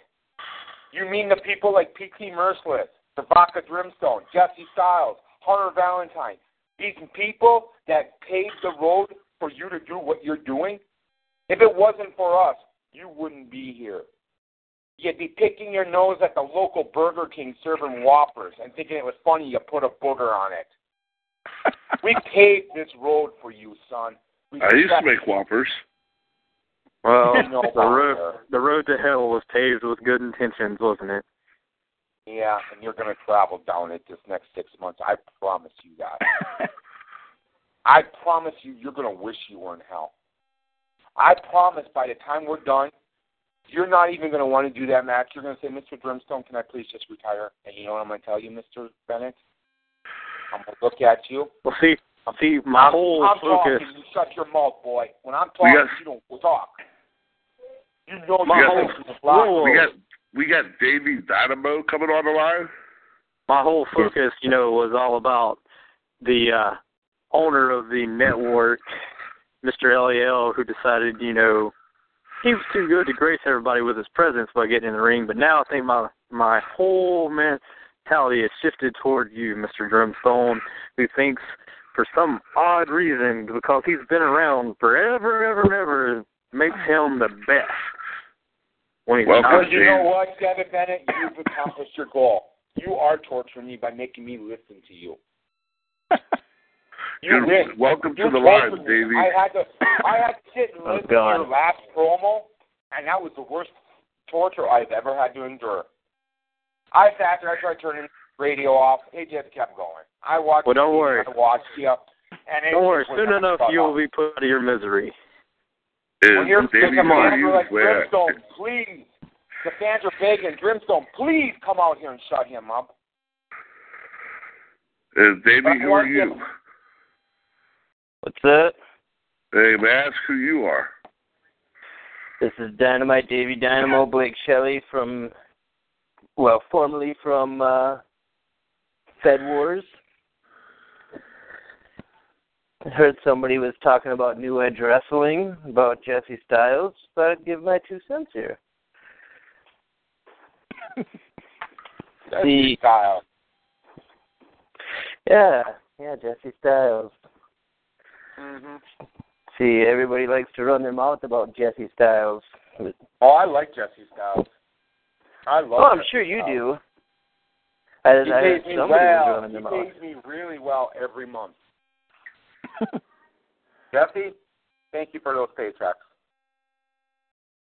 you mean the people like P.T. Merciless, the Vodka Brimstone, Jesse Styles, Hunter Valentine. These people that paved the road for you to do what you're doing. If it wasn't for us, you wouldn't be here. You'd be picking your nose at the local Burger King serving Whoppers and thinking it was funny you put a booger on it. (laughs) we paved this road for you, son. We I used to make Whoppers. Well, (laughs) No, the road the road to hell was paved with good intentions, wasn't it? Yeah, and you're going to travel down it this next six months. I promise you that. (laughs) I promise you, you're going to wish you were in hell. I promise by the time we're done, you're not even going to want to do that match. You're going to say, Mr. Brimstone, can I please just retire? And you know what I'm going to tell you, Mr. Bennett? I'm going to look at you. Well, see, I see, my I'm, whole I'm focus, talking. You shut your mouth, boy. When I'm talking, got- you don't talk. You know My whole- whoa, We got we got Davey Dynamo coming on the line. my whole focus, you know, was all about the uh owner of the network, Mr. Lel, who decided, you know, he was too good to grace everybody with his presence by getting in the ring. But now I think my my whole mentality has shifted toward you, Mr. Drumstone, who thinks for some odd reason, because he's been around forever, ever, and ever, makes him the best. When he's Well, not. Because you know what, Devin Bennett, you've accomplished your goal. You are torturing me by making me listen to you. You win. welcome to You the line, tortured me. Davey. I had to, I had to sit and (laughs) Oh, listen to your last promo, and that was the worst torture I've ever had to endure. I sat there, I tried turning the radio off. It just kept going. I watched. Well, don't you, worry. I watched you, and it Don't worry, soon enough you will be put out of your misery. Is When you're Davey the fans you like where? Brimstone, (laughs) please. The fans are begging Brimstone, please come out here and shut him up. Is Davey who are you? What's that? Hey, ask who you are? This is Dynamite Davy Dynamo Blake Shelley from, well, formerly from uh, Fed Wars. I heard somebody was talking about New Edge Wrestling, about Jesse Styles. Thought I'd give my two cents here. (laughs) That's The- your style. Yeah, yeah, Jesse Styles. hmm See, everybody likes to run their mouth about Jesse Styles. Oh, I like Jesse Styles. I love. Oh, I'm Jesse sure you Styles. do. I, He I heard pays me well. He pays me really well every month. (laughs) Jesse, thank you for those paychecks.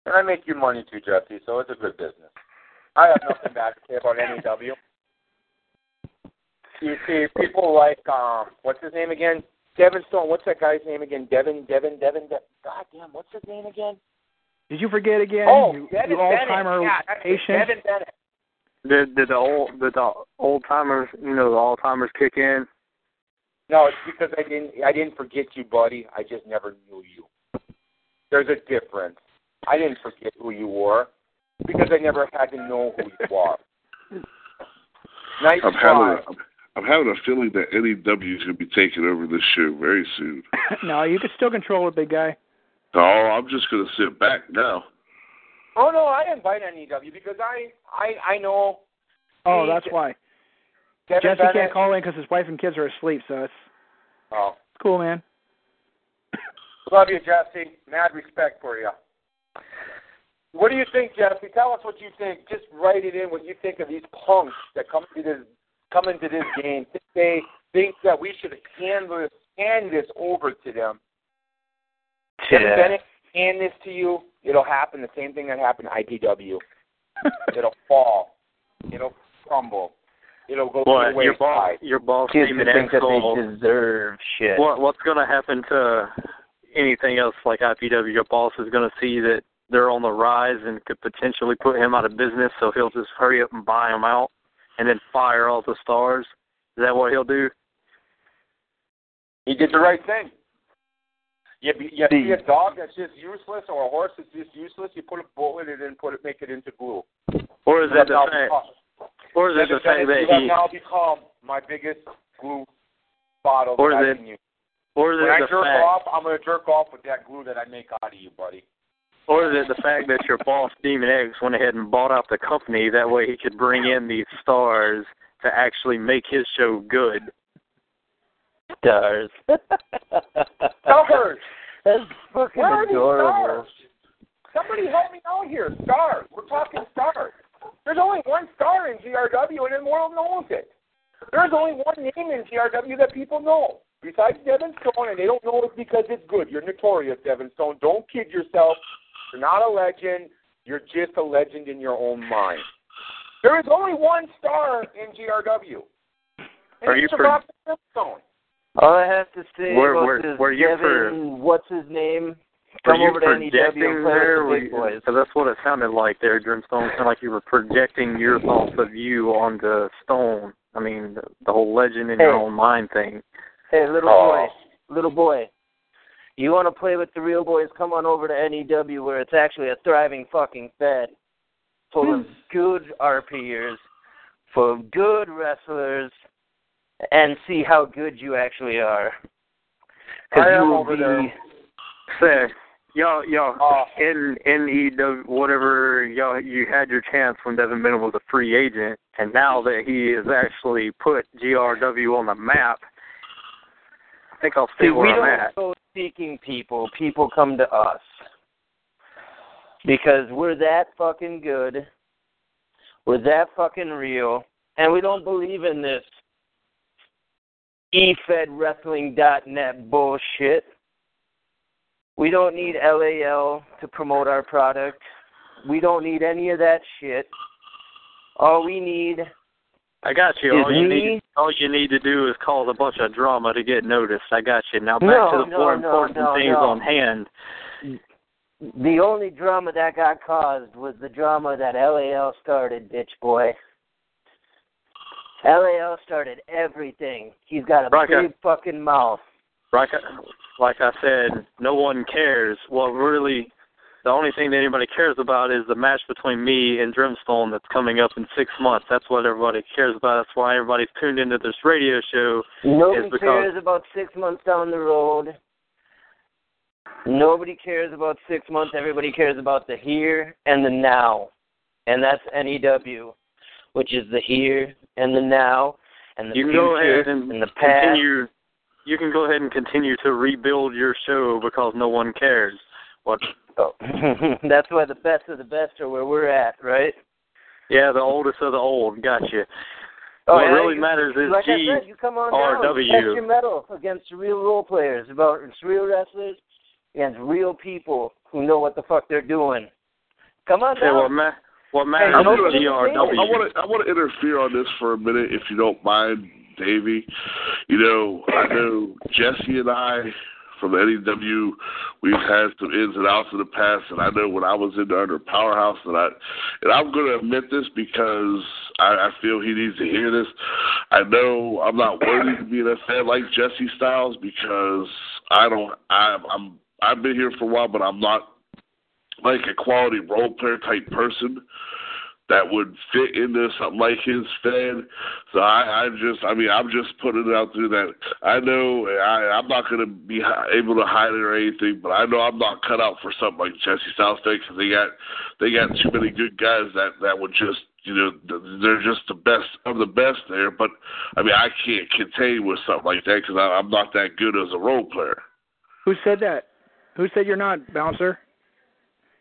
And I make you money too, Jesse, so it's a good business. I have nothing bad to say about NEW. You see, people like um, what's his name again? Devin Stone. What's that guy's name again? Devin, Devin, Devin. De- God damn, what's his name again? Did you forget again? oh, you, Devin you Bennett. Alzheimer yeah, patient. Devin Bennett. Did did the old did the old timers you know the old timers kick in? No, it's because I didn't. I didn't forget you, buddy. I just never knew you. There's a difference. I didn't forget who you were because I never had to know who you are. Nice I'm try. having, a, I'm having a feeling that NEW is going to be taking over this show very soon. (laughs) no, you can still control it, big guy. Oh, I'm just going to sit back now. Oh no, I didn't bite NEW because I I I know. Oh, that's why. Devin Jesse Bennett, can't call in because his wife and kids are asleep, so it's Oh, cool, man. love you, Jesse. Mad respect for you. What do you think, Jesse? Tell us what you think. Just write it in what you think of these punks that come to this come into this game. They think that we should hand this hand this over to them. Devin Yeah. Bennett, hand this to you. It'll happen the same thing that happened to IPW. (laughs) It'll fall. It'll crumble. It'll go to What the your boss wayside. your boss Kids Steven that think that they deserve shit. What what's going to happen to anything else like IPW? Your boss is going to see that they're on the rise and could potentially put him out of business, so he'll just hurry up and buy them out, and then fire all the stars. Is that what he'll do? He did the right thing. You, you see a dog that's just useless or a horse that's just useless, you put a bullet in it and put it, make it into glue. Or is that the now fact? Become- Or is it the fact you that have he? now become my biggest glue bottle Or that is I it can use. Or is When it I the jerk fact? off, I'm gonna jerk off with that glue that I make out of you, buddy. Or is it the fact that your boss Demon X went ahead and bought out the company? That way he could bring in these stars to actually make his show good. Stars. (laughs) Stars. That's fucking Where are these adorable. stars? Somebody help me out here. Stars. We're talking stars. There's only one star in GRW, and the world knows it. There's only one name in GRW that people know. Besides Devin Stone, and they don't know it because it's good. You're notorious, Devin Stone. Don't kid yourself. You're not a legend. You're just a legend in your own mind. There is only one star in GRW. And Are you it's for- Rock Stone. All I have to say Were- about were- this were you Devin, what's his name? Were Come you over to NEW projecting and play there? with the big Were you- that's what it sounded like there, Dreamstone. It sounded like you were projecting your thoughts of you onto Stone. I mean, the, the whole legend in your own mind thing. Hey, little Oh. boy, little boy. You want to play with the real boys? Come on over to NEW, where it's actually a thriving fucking fed, full of hmm. good RPers, full of good wrestlers, and see how good you actually are. Because you will be. there. Y'all, y'all, Uh, in in EW, whatever, y'all, you had your chance when Devin Bennett was a free agent, and now that he has actually put GRW on the map, I think I'll stay See, where we I'm don't at. go seeking people. People come to us. Because we're that fucking good. We're that fucking real. And we don't believe in this E efedwrestling.net bullshit. We don't need LAL to promote our product. We don't need any of that shit. All we need I got you. All you me- need, all you need to do is cause a bunch of drama to get noticed. I got you. Now back No, to the no, more no, important things on hand. The only drama that got caused was the drama that LAL started, bitch boy. LAL started everything. He's got a Right, big fucking mouth. I, like I said, no one cares. Well, really, the only thing that anybody cares about is the match between me and Drumstone that's coming up in six months. That's what everybody cares about. That's why everybody's tuned into this radio show. Nobody is because cares about six months down the road. Nobody cares about six months. Everybody cares about the here and the now. And that's NEW, which is the here and the now and the you future and, and the past. continue. You can go ahead and continue to rebuild your show because no one cares. What? Oh. (laughs) That's why the best of the best are where we're at, right? Yeah, the oldest of the old. Gotcha. Oh, what yeah, really you- matters is like G. I said, you come on down, RW. test your metal against real role players, about real wrestlers against real people who know what the fuck they're doing. Come on Say down. what ma- what matters I is know what you're GRW. I want to I want to interfere on this for a minute, if you don't mind, Davey. You know, I know Jesse and I from the NEW, we've had some ins and outs in the past, and I know when I was in the under Powerhouse, and I and I'm going to admit this because I, I feel he needs to hear this. I know I'm not worthy to be a fan like Jesse Styles because I don't. I, I'm I've been here for a while, but I'm not like a quality role player type person that would fit into something like his fan. So I, I just, I mean, I'm just putting it out there that I know I, I'm not going to be able to hide it or anything, but I know I'm not cut out for something like Jesse Styles because they got, they got too many good guys that that would just, you know, they're just the best of the best there. But I mean, I can't contain with something like that because I'm not that good as a role player. Who said that? Who said you're not, bouncer?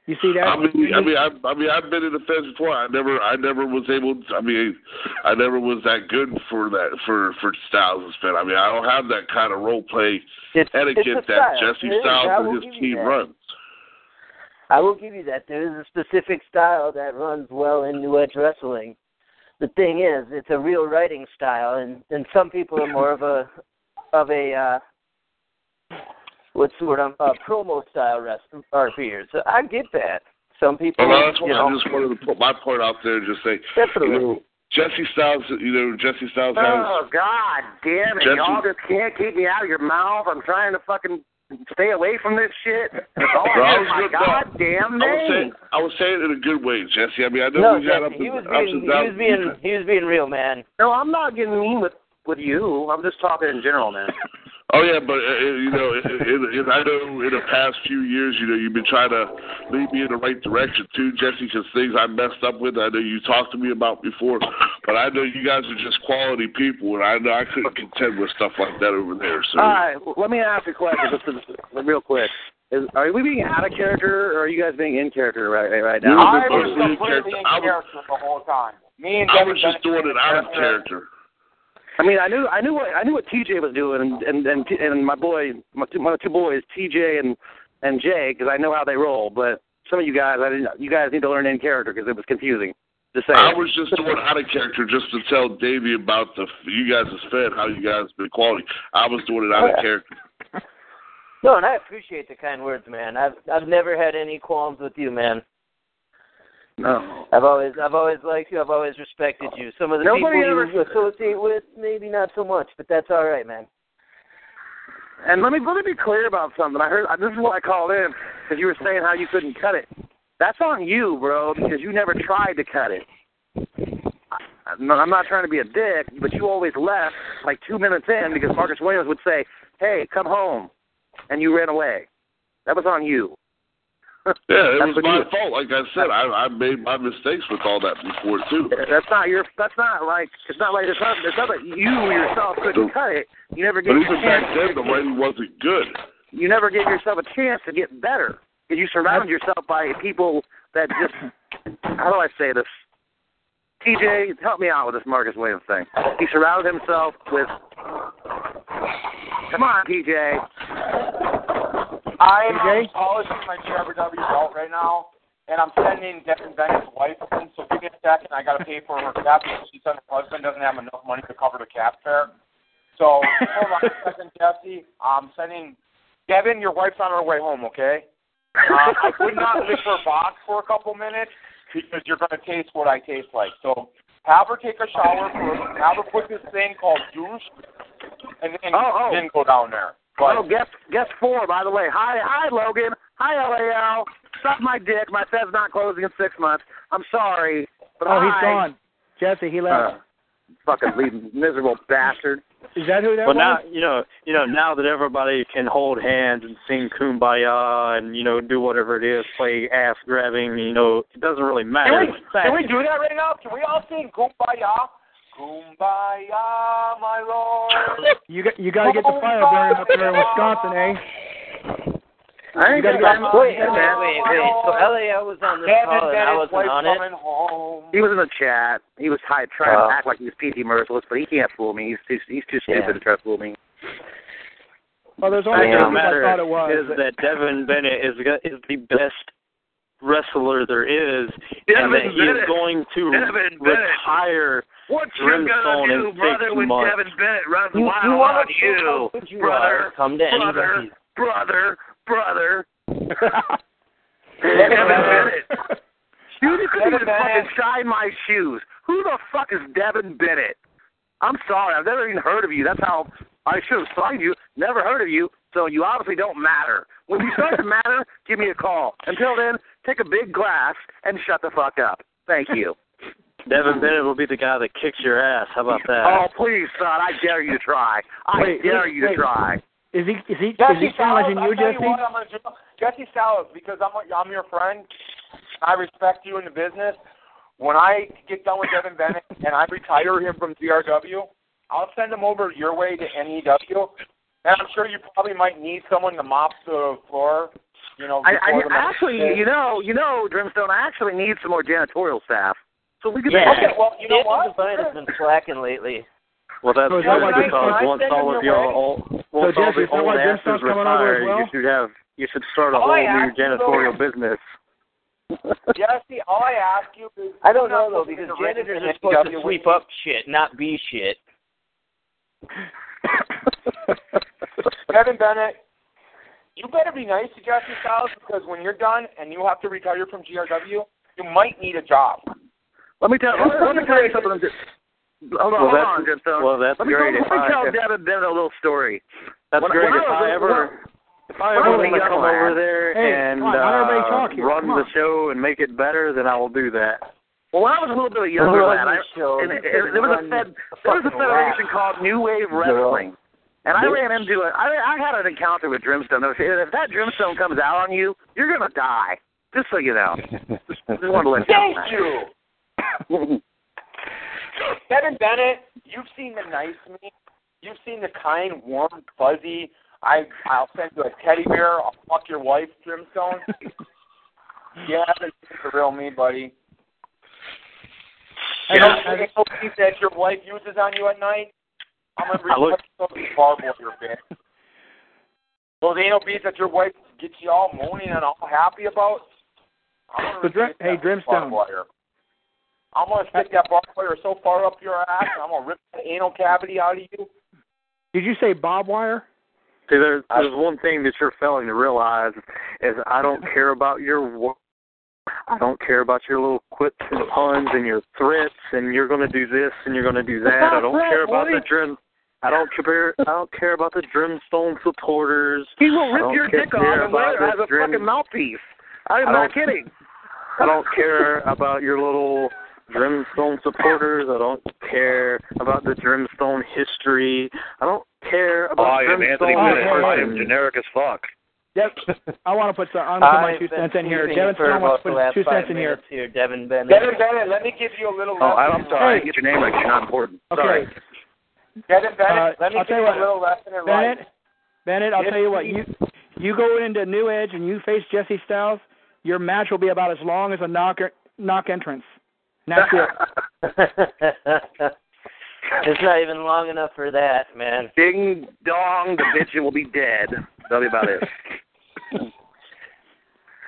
You see that? I mean, I mean, I, I mean, I've been in the fence before. I never, I never was able. To, I mean, I never was that good for that for for Styles and Finn. I mean, I don't have that kind of role play It's, etiquette it's that. Jesse It Styles and his team runs. I will give you that. There is a specific style that runs well in New Edge wrestling. The thing is, it's a real writing style, and and some people are more of a of a uh, what's the word? Um, uh, promo style rest RPers. So I get that. Some people, Well, that's you why know, I just wanted to put my point out there and just say, Definitely. you know, Jesse Styles, you know, Jesse Styles has. Oh God damn it! Jesse- Y'all just can't keep me out of your mouth. I'm trying to fucking stay away from this shit. It's all Bro, I was my good, no. goddamn I was saying, name. I was saying it in a good way, Jesse. I mean, I know No, we got up Jesse, he and, was ups being and he was being he was being real, man. No, I'm not getting mean with with you. I'm just talking in general, man. (laughs) Oh yeah, but uh, uh, you know, in, in, in, I know in the past few years, you know, you've been trying to lead me in the right direction too, Jesse. Because things I messed up with, I know you talked to me about before, but I know you guys are just quality people, and I know I couldn't contend with stuff like that over there. So All right, let me ask a question, just to, real quick. Is, are we being out of character, or are you guys being in character right right now? I was supposed to be in completely character. in I was- character the whole time. Me and I was just doing it out of character. I mean, I knew I knew what I knew what TJ was doing, and and and, and my boy, my two, my two boys, TJ and and Jay, because I know how they roll. But some of you guys, I didn't. You guys need to learn in character because it was confusing. Just saying. I was just doing out of character just to tell Davey about the you guys' fed, how you guys been quality. I was doing it out of character. No, and I appreciate the kind words, man. I've I've never had any qualms with you, man. No. I've always I've always liked you. I've always respected you. Some of the Nobody people ever- you associate with, maybe not so much, but that's all right, man. And let me let me be clear about something. I heard this is why I called in because you were saying how you couldn't cut it. That's on you, bro, because you never tried to cut it. I- I'm not trying to be a dick, but you always left like two minutes in because Marcus Williams would say, "Hey, come home," and you ran away. That was on you. Yeah, it was my fault. Like I said, I I made my mistakes with all that before too. That's not your. That's not like. It's not like it's not. It's not that you yourself couldn't cut it. You never But gave even back then, the writing wasn't good. You never gave yourself a chance to get better. You surrounded yourself by people that just. How do I say this? TJ, help me out with this Marcus Williams thing. He surrounded himself with. Come on, TJ. I'm TJ? polishing my GRW belt right now, and I'm sending Devin Bennett's wife in. So give me a second. I got to pay for her cab because she said her husband doesn't have enough money to cover the cab fare. So hold on a second, Jesse. I'm sending Devin. Your wife's on her way home. Okay. Um, I would not lick her box for a couple minutes because you're going to taste what I taste like. So have her take a shower first. Have her put this thing called douche, and then Oh, oh. then go down there. But Oh, guess guess four, by the way. Hi, hi, Logan. Hi, LAL. Suck my dick. My Fed's not closing in six months. I'm sorry, but Oh, he's gone. Jesse, he left. Uh, fucking leave, miserable bastard. Is that who that Well, was? now you know, you know, now that everybody can hold hands and sing "Kumbaya" and you know do whatever it is, play ass grabbing, you know, it doesn't really matter. Can we, can we do that right now? Can we all sing Kumbaya? Kumbaya, my lord. (laughs) You got you got to get the fire burning up there in Wisconsin, eh? I ain't gotta got get- Wait, wait, wait, wait. So LAL was on this Devin call and I wasn't on it. home. He was in the chat. He was high, trying Oh. to act like he was PT merciless, but he can't fool me. He's too he's too stupid Yeah. to try to fool me. Well, there's The only fact of two the I thought it was. is that Devin Bennett is is the best wrestler there is, and that he is going to Devin Bennett. Retire. What you gonna do, brother, when Devin Bennett runs You, wild you on want to you, you brother. Come to brother, anybody. brother, brother. (laughs) Devin Devin Bennett. Bennett. You couldn't Devin even fucking shine my shoes. Who the fuck is Devin Bennett? I'm sorry, I've never even heard of you. That's how I should have signed you. Never heard of you, so you obviously don't matter. When you start to matter, give me a call. Until then, take a big glass and shut the fuck up. Thank you. Devin hmm. Bennett will be the guy that kicks your ass. How about that? Oh, please, son, I dare you to try. I Wait, dare wait, you to wait. try. Is he is he is Jesse he challenging you, Jesse? you what, I'm gonna. Jesse Salas, because I'm I'm your friend. I respect you in the business. When I get done with Devin Bennett (laughs) and I retire him from GRW, I'll send him over your way to NEW. And I'm sure you probably might need someone to mop the floor. You know, I, I actually, you know, you know, Drimstone, I actually need some more janitorial staff. So we could Yeah. Okay, well, you know Daniel what? Devine has been slacking lately. Well, that's So is that because I once all of your your way? old, once So, all the old why asses Gemstone's over as retire, well? you should have you should start a All whole new janitorial though- business. (laughs) Jesse, all I ask you is I don't know though because janitors are supposed to sweep up shit, not be shit. (laughs) Kevin Bennett, you better be nice to Jesse Styles because when you're done and you have to retire from GRW, you might need a job. Let me tell. Let, let me tell you (laughs) something. Hold on, Well, hold that's- on, Gemstone. well, that's let me, great Let me tell if- Devin Bennett a little story. That's When- great. when if I was I a- ever, if I ever want to come over there Hey, and come on, uh, talk here. run Come the on. show and make it better, then I will do that. Well, when I was a little bit (laughs) younger Run lad, the I, show. and You it, there was a fed, there was a federation rap. called New Wave Girl. Wrestling, and I Bitch. ran into it. I I had an encounter with Dreamstone. If, if that Dreamstone comes out on you, you're gonna die. Just so you know. (laughs) Just wanted to let you know. Thank you. Devin Bennett, you've seen the nice me. You've seen the kind, warm, fuzzy. I I'll send you a teddy bear. I'll fuck your wife, Brimstone. you haven't seen the real me, buddy. Hey, You know hey, the anal that your wife uses on you at night? I'm gonna (laughs) I look- reach those barbed wire bit. Those anal beads that your wife gets you all moaning and all happy about. I'm So, replace hey, that with Drimstone. barbed wire. I'm gonna stick that barbed wire so far up your ass, and I'm gonna rip the anal cavity out of you. Did you say bob wire? See, there's there's one thing that you're failing to realize is I don't care about your. I don't care about your little quips and puns and your threats and you're going to do this and you're going to do that. I don't care about the drim. I don't care. I don't care about the Drimstone supporters. He will I rip your care dick off and about wear it as a Drim- fucking mouthpiece. I'm I don't- kidding. I don't care about your little Drimstone supporters. I don't care about the Drimstone history. I don't care about I am Anthony Bennett. I am generic as fuck. Yep. I want to put some. I'm gonna put my two cents in here. Devin for Stone wants to put two cents in here. here. Devin Bennett. Devin Bennett, let me give you a little. Oh, I'm lesson sorry. Hey. Get your name right. You're not important. Okay. Sorry. Devin Bennett, Uh, let me I'll give you you a little lesson in Bennett, life. Bennett, I'll Yes, tell you what. You you go into New Edge and you face Jesse Styles. Your match will be about as long as a knock knock entrance. And that's (laughs) it's not even long enough for that, man. Ding dong, the bitch will be dead. That'll be about it.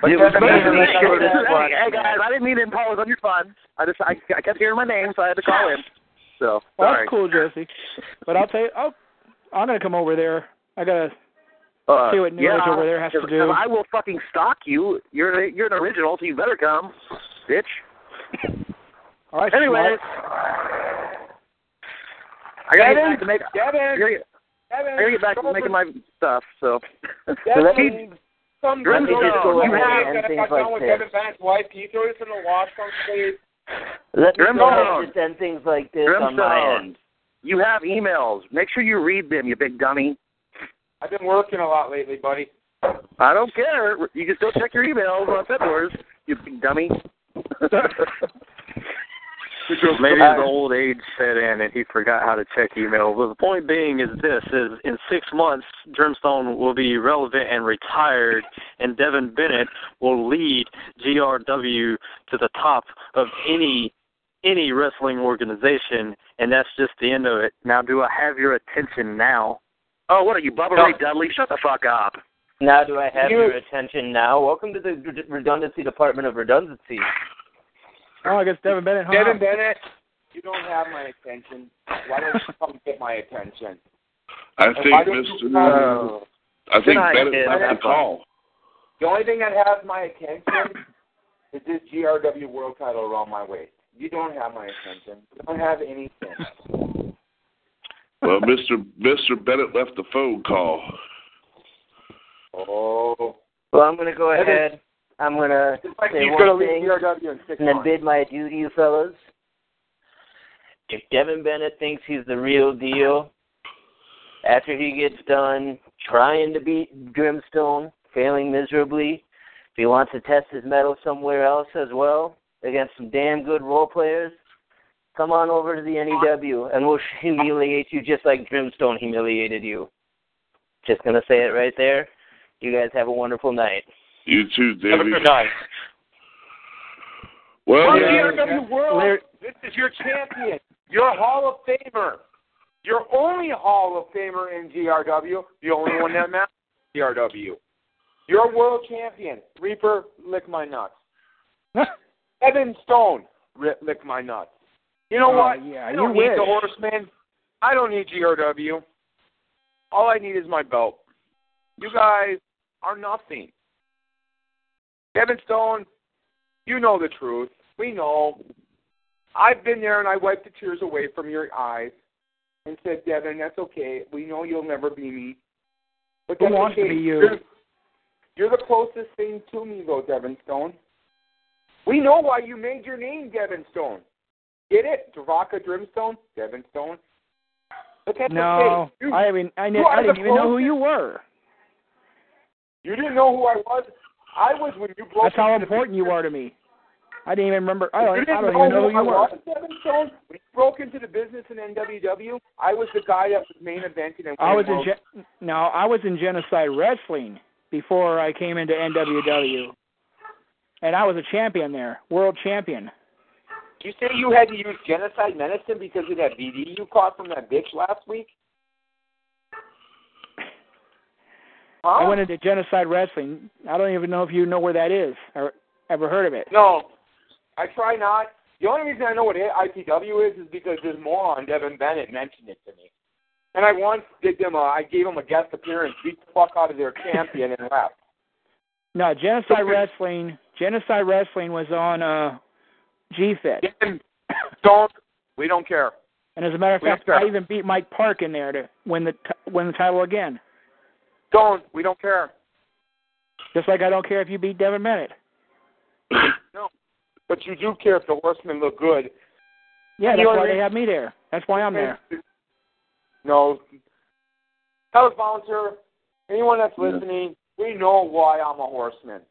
But It was Devin me. Hey, Hey, hey, guys, I didn't mean to impose on your fun. I just I, I kept hearing my name, so I had to call in. So Well, sorry. that's cool, Jesse. But I'll tell you, I'll, I'm gonna come over there. I gotta Uh, See what New yeah, Age over there has to 'cause- do. 'cause I will fucking stalk you. You're you're an original, so you better come, bitch. (laughs) All right. Anyways. I gotta get back to make. I gotta get, Devin, I gotta get back to making my stuff. So. (laughs) Devin, some girl just go you have and things got like this. Devin Bennett's wife. Can you throw this in the wash from please? Let me go ahead and send things like this on my end. You have emails. Make sure you read them, you big dummy. I've been working a lot lately, buddy. I don't care. You can still check your emails on February, you big dummy. (laughs) Maybe his old age set in and he forgot how to check email. But the point being is this: is in six months, Drimstone will be relevant and retired, and Devin Bennett will lead GRW to the top of any any wrestling organization, and that's just the end of it. Now, do I have your attention now? oh, what are you, Bubba No. Ray Dudley? Shut the fuck up. Now, do I have You- your attention now? Welcome to the Redundancy Department of Redundancy. Oh, I guess Devin Bennett. Hung Devin. Bennett, you don't have my attention. Why don't you come get my attention? I And think why you Mr. come- oh. I think Good Bennett kid. left the call. The only thing that has my attention is this GRW world title around my waist. You don't have my attention. You don't have anything. Well, Mr. Mr. Bennett left the phone call. Oh. Well, I'm going to go That is- ahead. I'm going to like say he's going to one leave thing GRW and then bid my adieu to you fellas. If Devin Bennett thinks he's the real deal, after he gets done trying to beat Grimstone, failing miserably, if he wants to test his mettle somewhere else as well against some damn good role players, come on over to the NEW and we'll (laughs) humiliate you just like Grimstone humiliated you. Just gonna say it right there. You guys have a wonderful night. You too, Have a good night. Well, Well, yeah, GRW World, Larry- this is your champion. You're Hall of Famer. You're only Hall of Famer in GRW. The only one that matters in GRW. You're a world champion. Reaper, lick my nuts. (laughs) Evan Stone, ri- lick my nuts. You know Oh, what? yeah, I you don't need wish. the Horseman. I don't need GRW. All I need is my belt. You guys are nothing. Evan Stone, you know the truth. We know. I've been there and I wiped the tears away from your eyes and said, Devin, that's okay. We know you'll never be me. But Who wants to be you? You're, you're the closest thing to me, though, Devin Stone. We know why you made your name Devin Stone. Get it? Dravaka Drimstone? Devin Stone? But that's No, okay. You, I mean, I didn't even know who you were. You didn't know who I was? I was when you broke That's how important you are to me. I didn't even remember. I don't, I didn't don't even know who I you were. was, Devin Stone? When you broke into the business in NWW, I was the guy that was main eventing and I was in gen- no, I was in Genocide Wrestling before I came into NWW, and I was a champion there, world champion. You say you had to use genocide medicine because of that BD you caught from that bitch last week? Huh? I went into Genocide Wrestling. I don't even know if you know where that is or ever heard of it. No, I try not. The only reason I know what IPW is is because this moron Devin Bennett mentioned it to me, and I once did them. A, I gave him a guest appearance, beat the fuck out of their champion, and left. No, Genocide Wrestling. Genocide Wrestling was on uh, Devin, don't. We don't care. and as a matter of fact, I even beat Mike Park in there to win the t- win the title again. Don't. We don't care. Just like I don't care if you beat Devin Bennett. (coughs) No. But you do care if the horsemen look good. Yeah, You that's know why they have me there. That's why I'm there. No. House volunteer. anyone that's Yeah. listening, we know why I'm a horseman.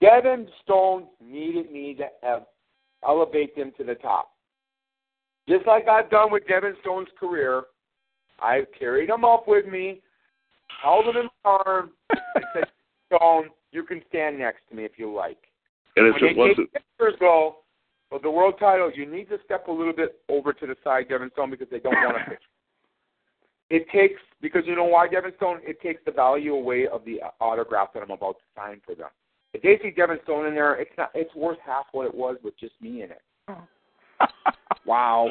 Devin Stone needed me to ev- elevate them to the top. Just like I've done with Devin Stone's career, I've carried him up with me, held him in my arm, and said, Stone, you can stand next to me if you like. And if when it wasn't, take pictures go of the world title, you need to step a little bit over to the side, Devin Stone, because they don't want a picture. It takes because you know why, Devin Stone? It takes the value away of the autograph that I'm about to sign for them. If they see Devin Stone in there, it's not. It's worth half what it was with just me in it. (laughs) wow.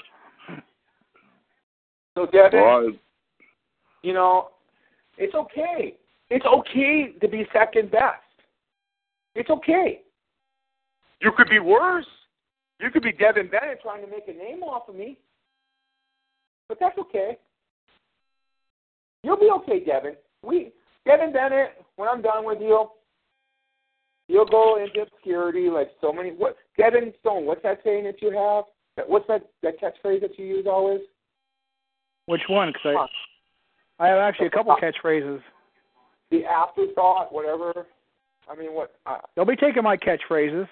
So Devin, well, I- you know, it's okay. It's okay to be second best. It's okay. You could be worse. You could be Devin Bennett trying to make a name off of me. But that's okay. You'll be okay, Devin. We Devin Bennett, when I'm done with you, you'll go into obscurity like so many what Devin Stone, what's that saying that you have? That- What's that that catchphrase that you use always? Which one? Because I, I have actually a couple catchphrases. The afterthought, whatever. I mean, what? Uh, They'll be taking my catchphrases.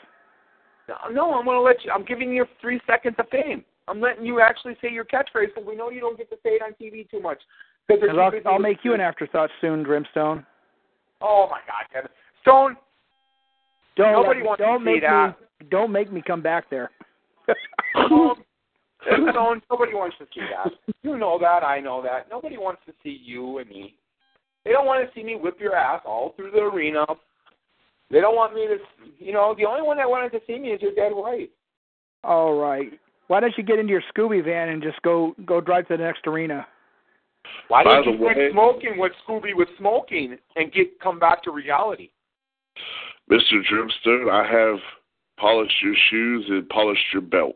no, I'm going to let you. I'm giving you three seconds of fame. I'm letting you actually say your catchphrase because we know you don't get to say it on TV too much. Because Because I'll, I'll make you an afterthought soon, Grimstone. Oh my God, Kevin Stone. Don't Nobody me, wants to don't see make that. me don't make me come back there. (laughs) Um, Stone. Nobody wants to see that. You know that. I know that. Nobody wants to see you and me. They don't want to see me whip your ass all through the arena. They don't want me to. You know, the only one that wanted to see me is your dead wife. All right. Why don't you get into your Scooby van and just go go drive to the next arena? Why By don't you quit smoking what Scooby was smoking and get come back to reality? Mr. Drimstone, I have polished your shoes and polished your belt.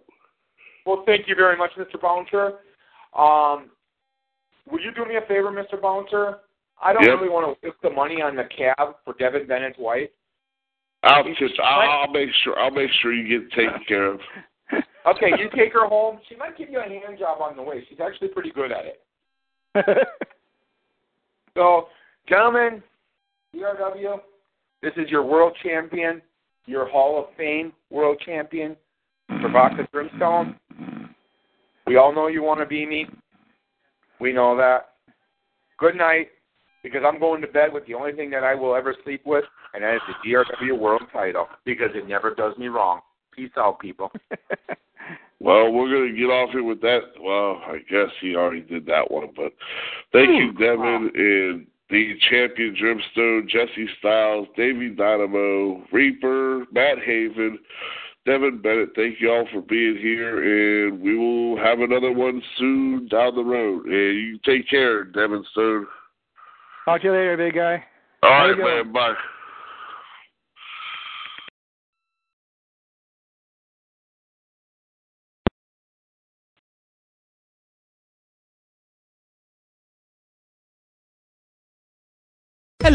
Well, thank you very much, Mr. Bouncer. Um, will you do me a favor, Mr. Bouncer? I don't Yep. really want to waste the money on the cab for Devin Bennett's wife. I'll just, I'll, I'll make sure, I'll make sure you get taken care of. (laughs) Okay, you take her home. She might give you a hand job on the way. She's actually pretty good at it. (laughs) So, gentlemen, GRW, this is your world champion, your Hall of Fame world champion, Travaka Brimstone. We all know you want to be me. We know that. Good night, because I'm going to bed with the only thing that I will ever sleep with, and that is the GRW world title, because it never does me wrong. Peace out, people. (laughs) Well, we're going to get off here with that. Well, I guess he already did that one, but thank you, Devin, and the champion Drimstone, Jesse Styles, Davey Dynamo, Reaper, Matt Haven, Devin Bennett. Thank you all for being here, and we will have another one soon down the road. And you take care, Devin Stone. Talk to you later, big guy. All right, go. man. Bye.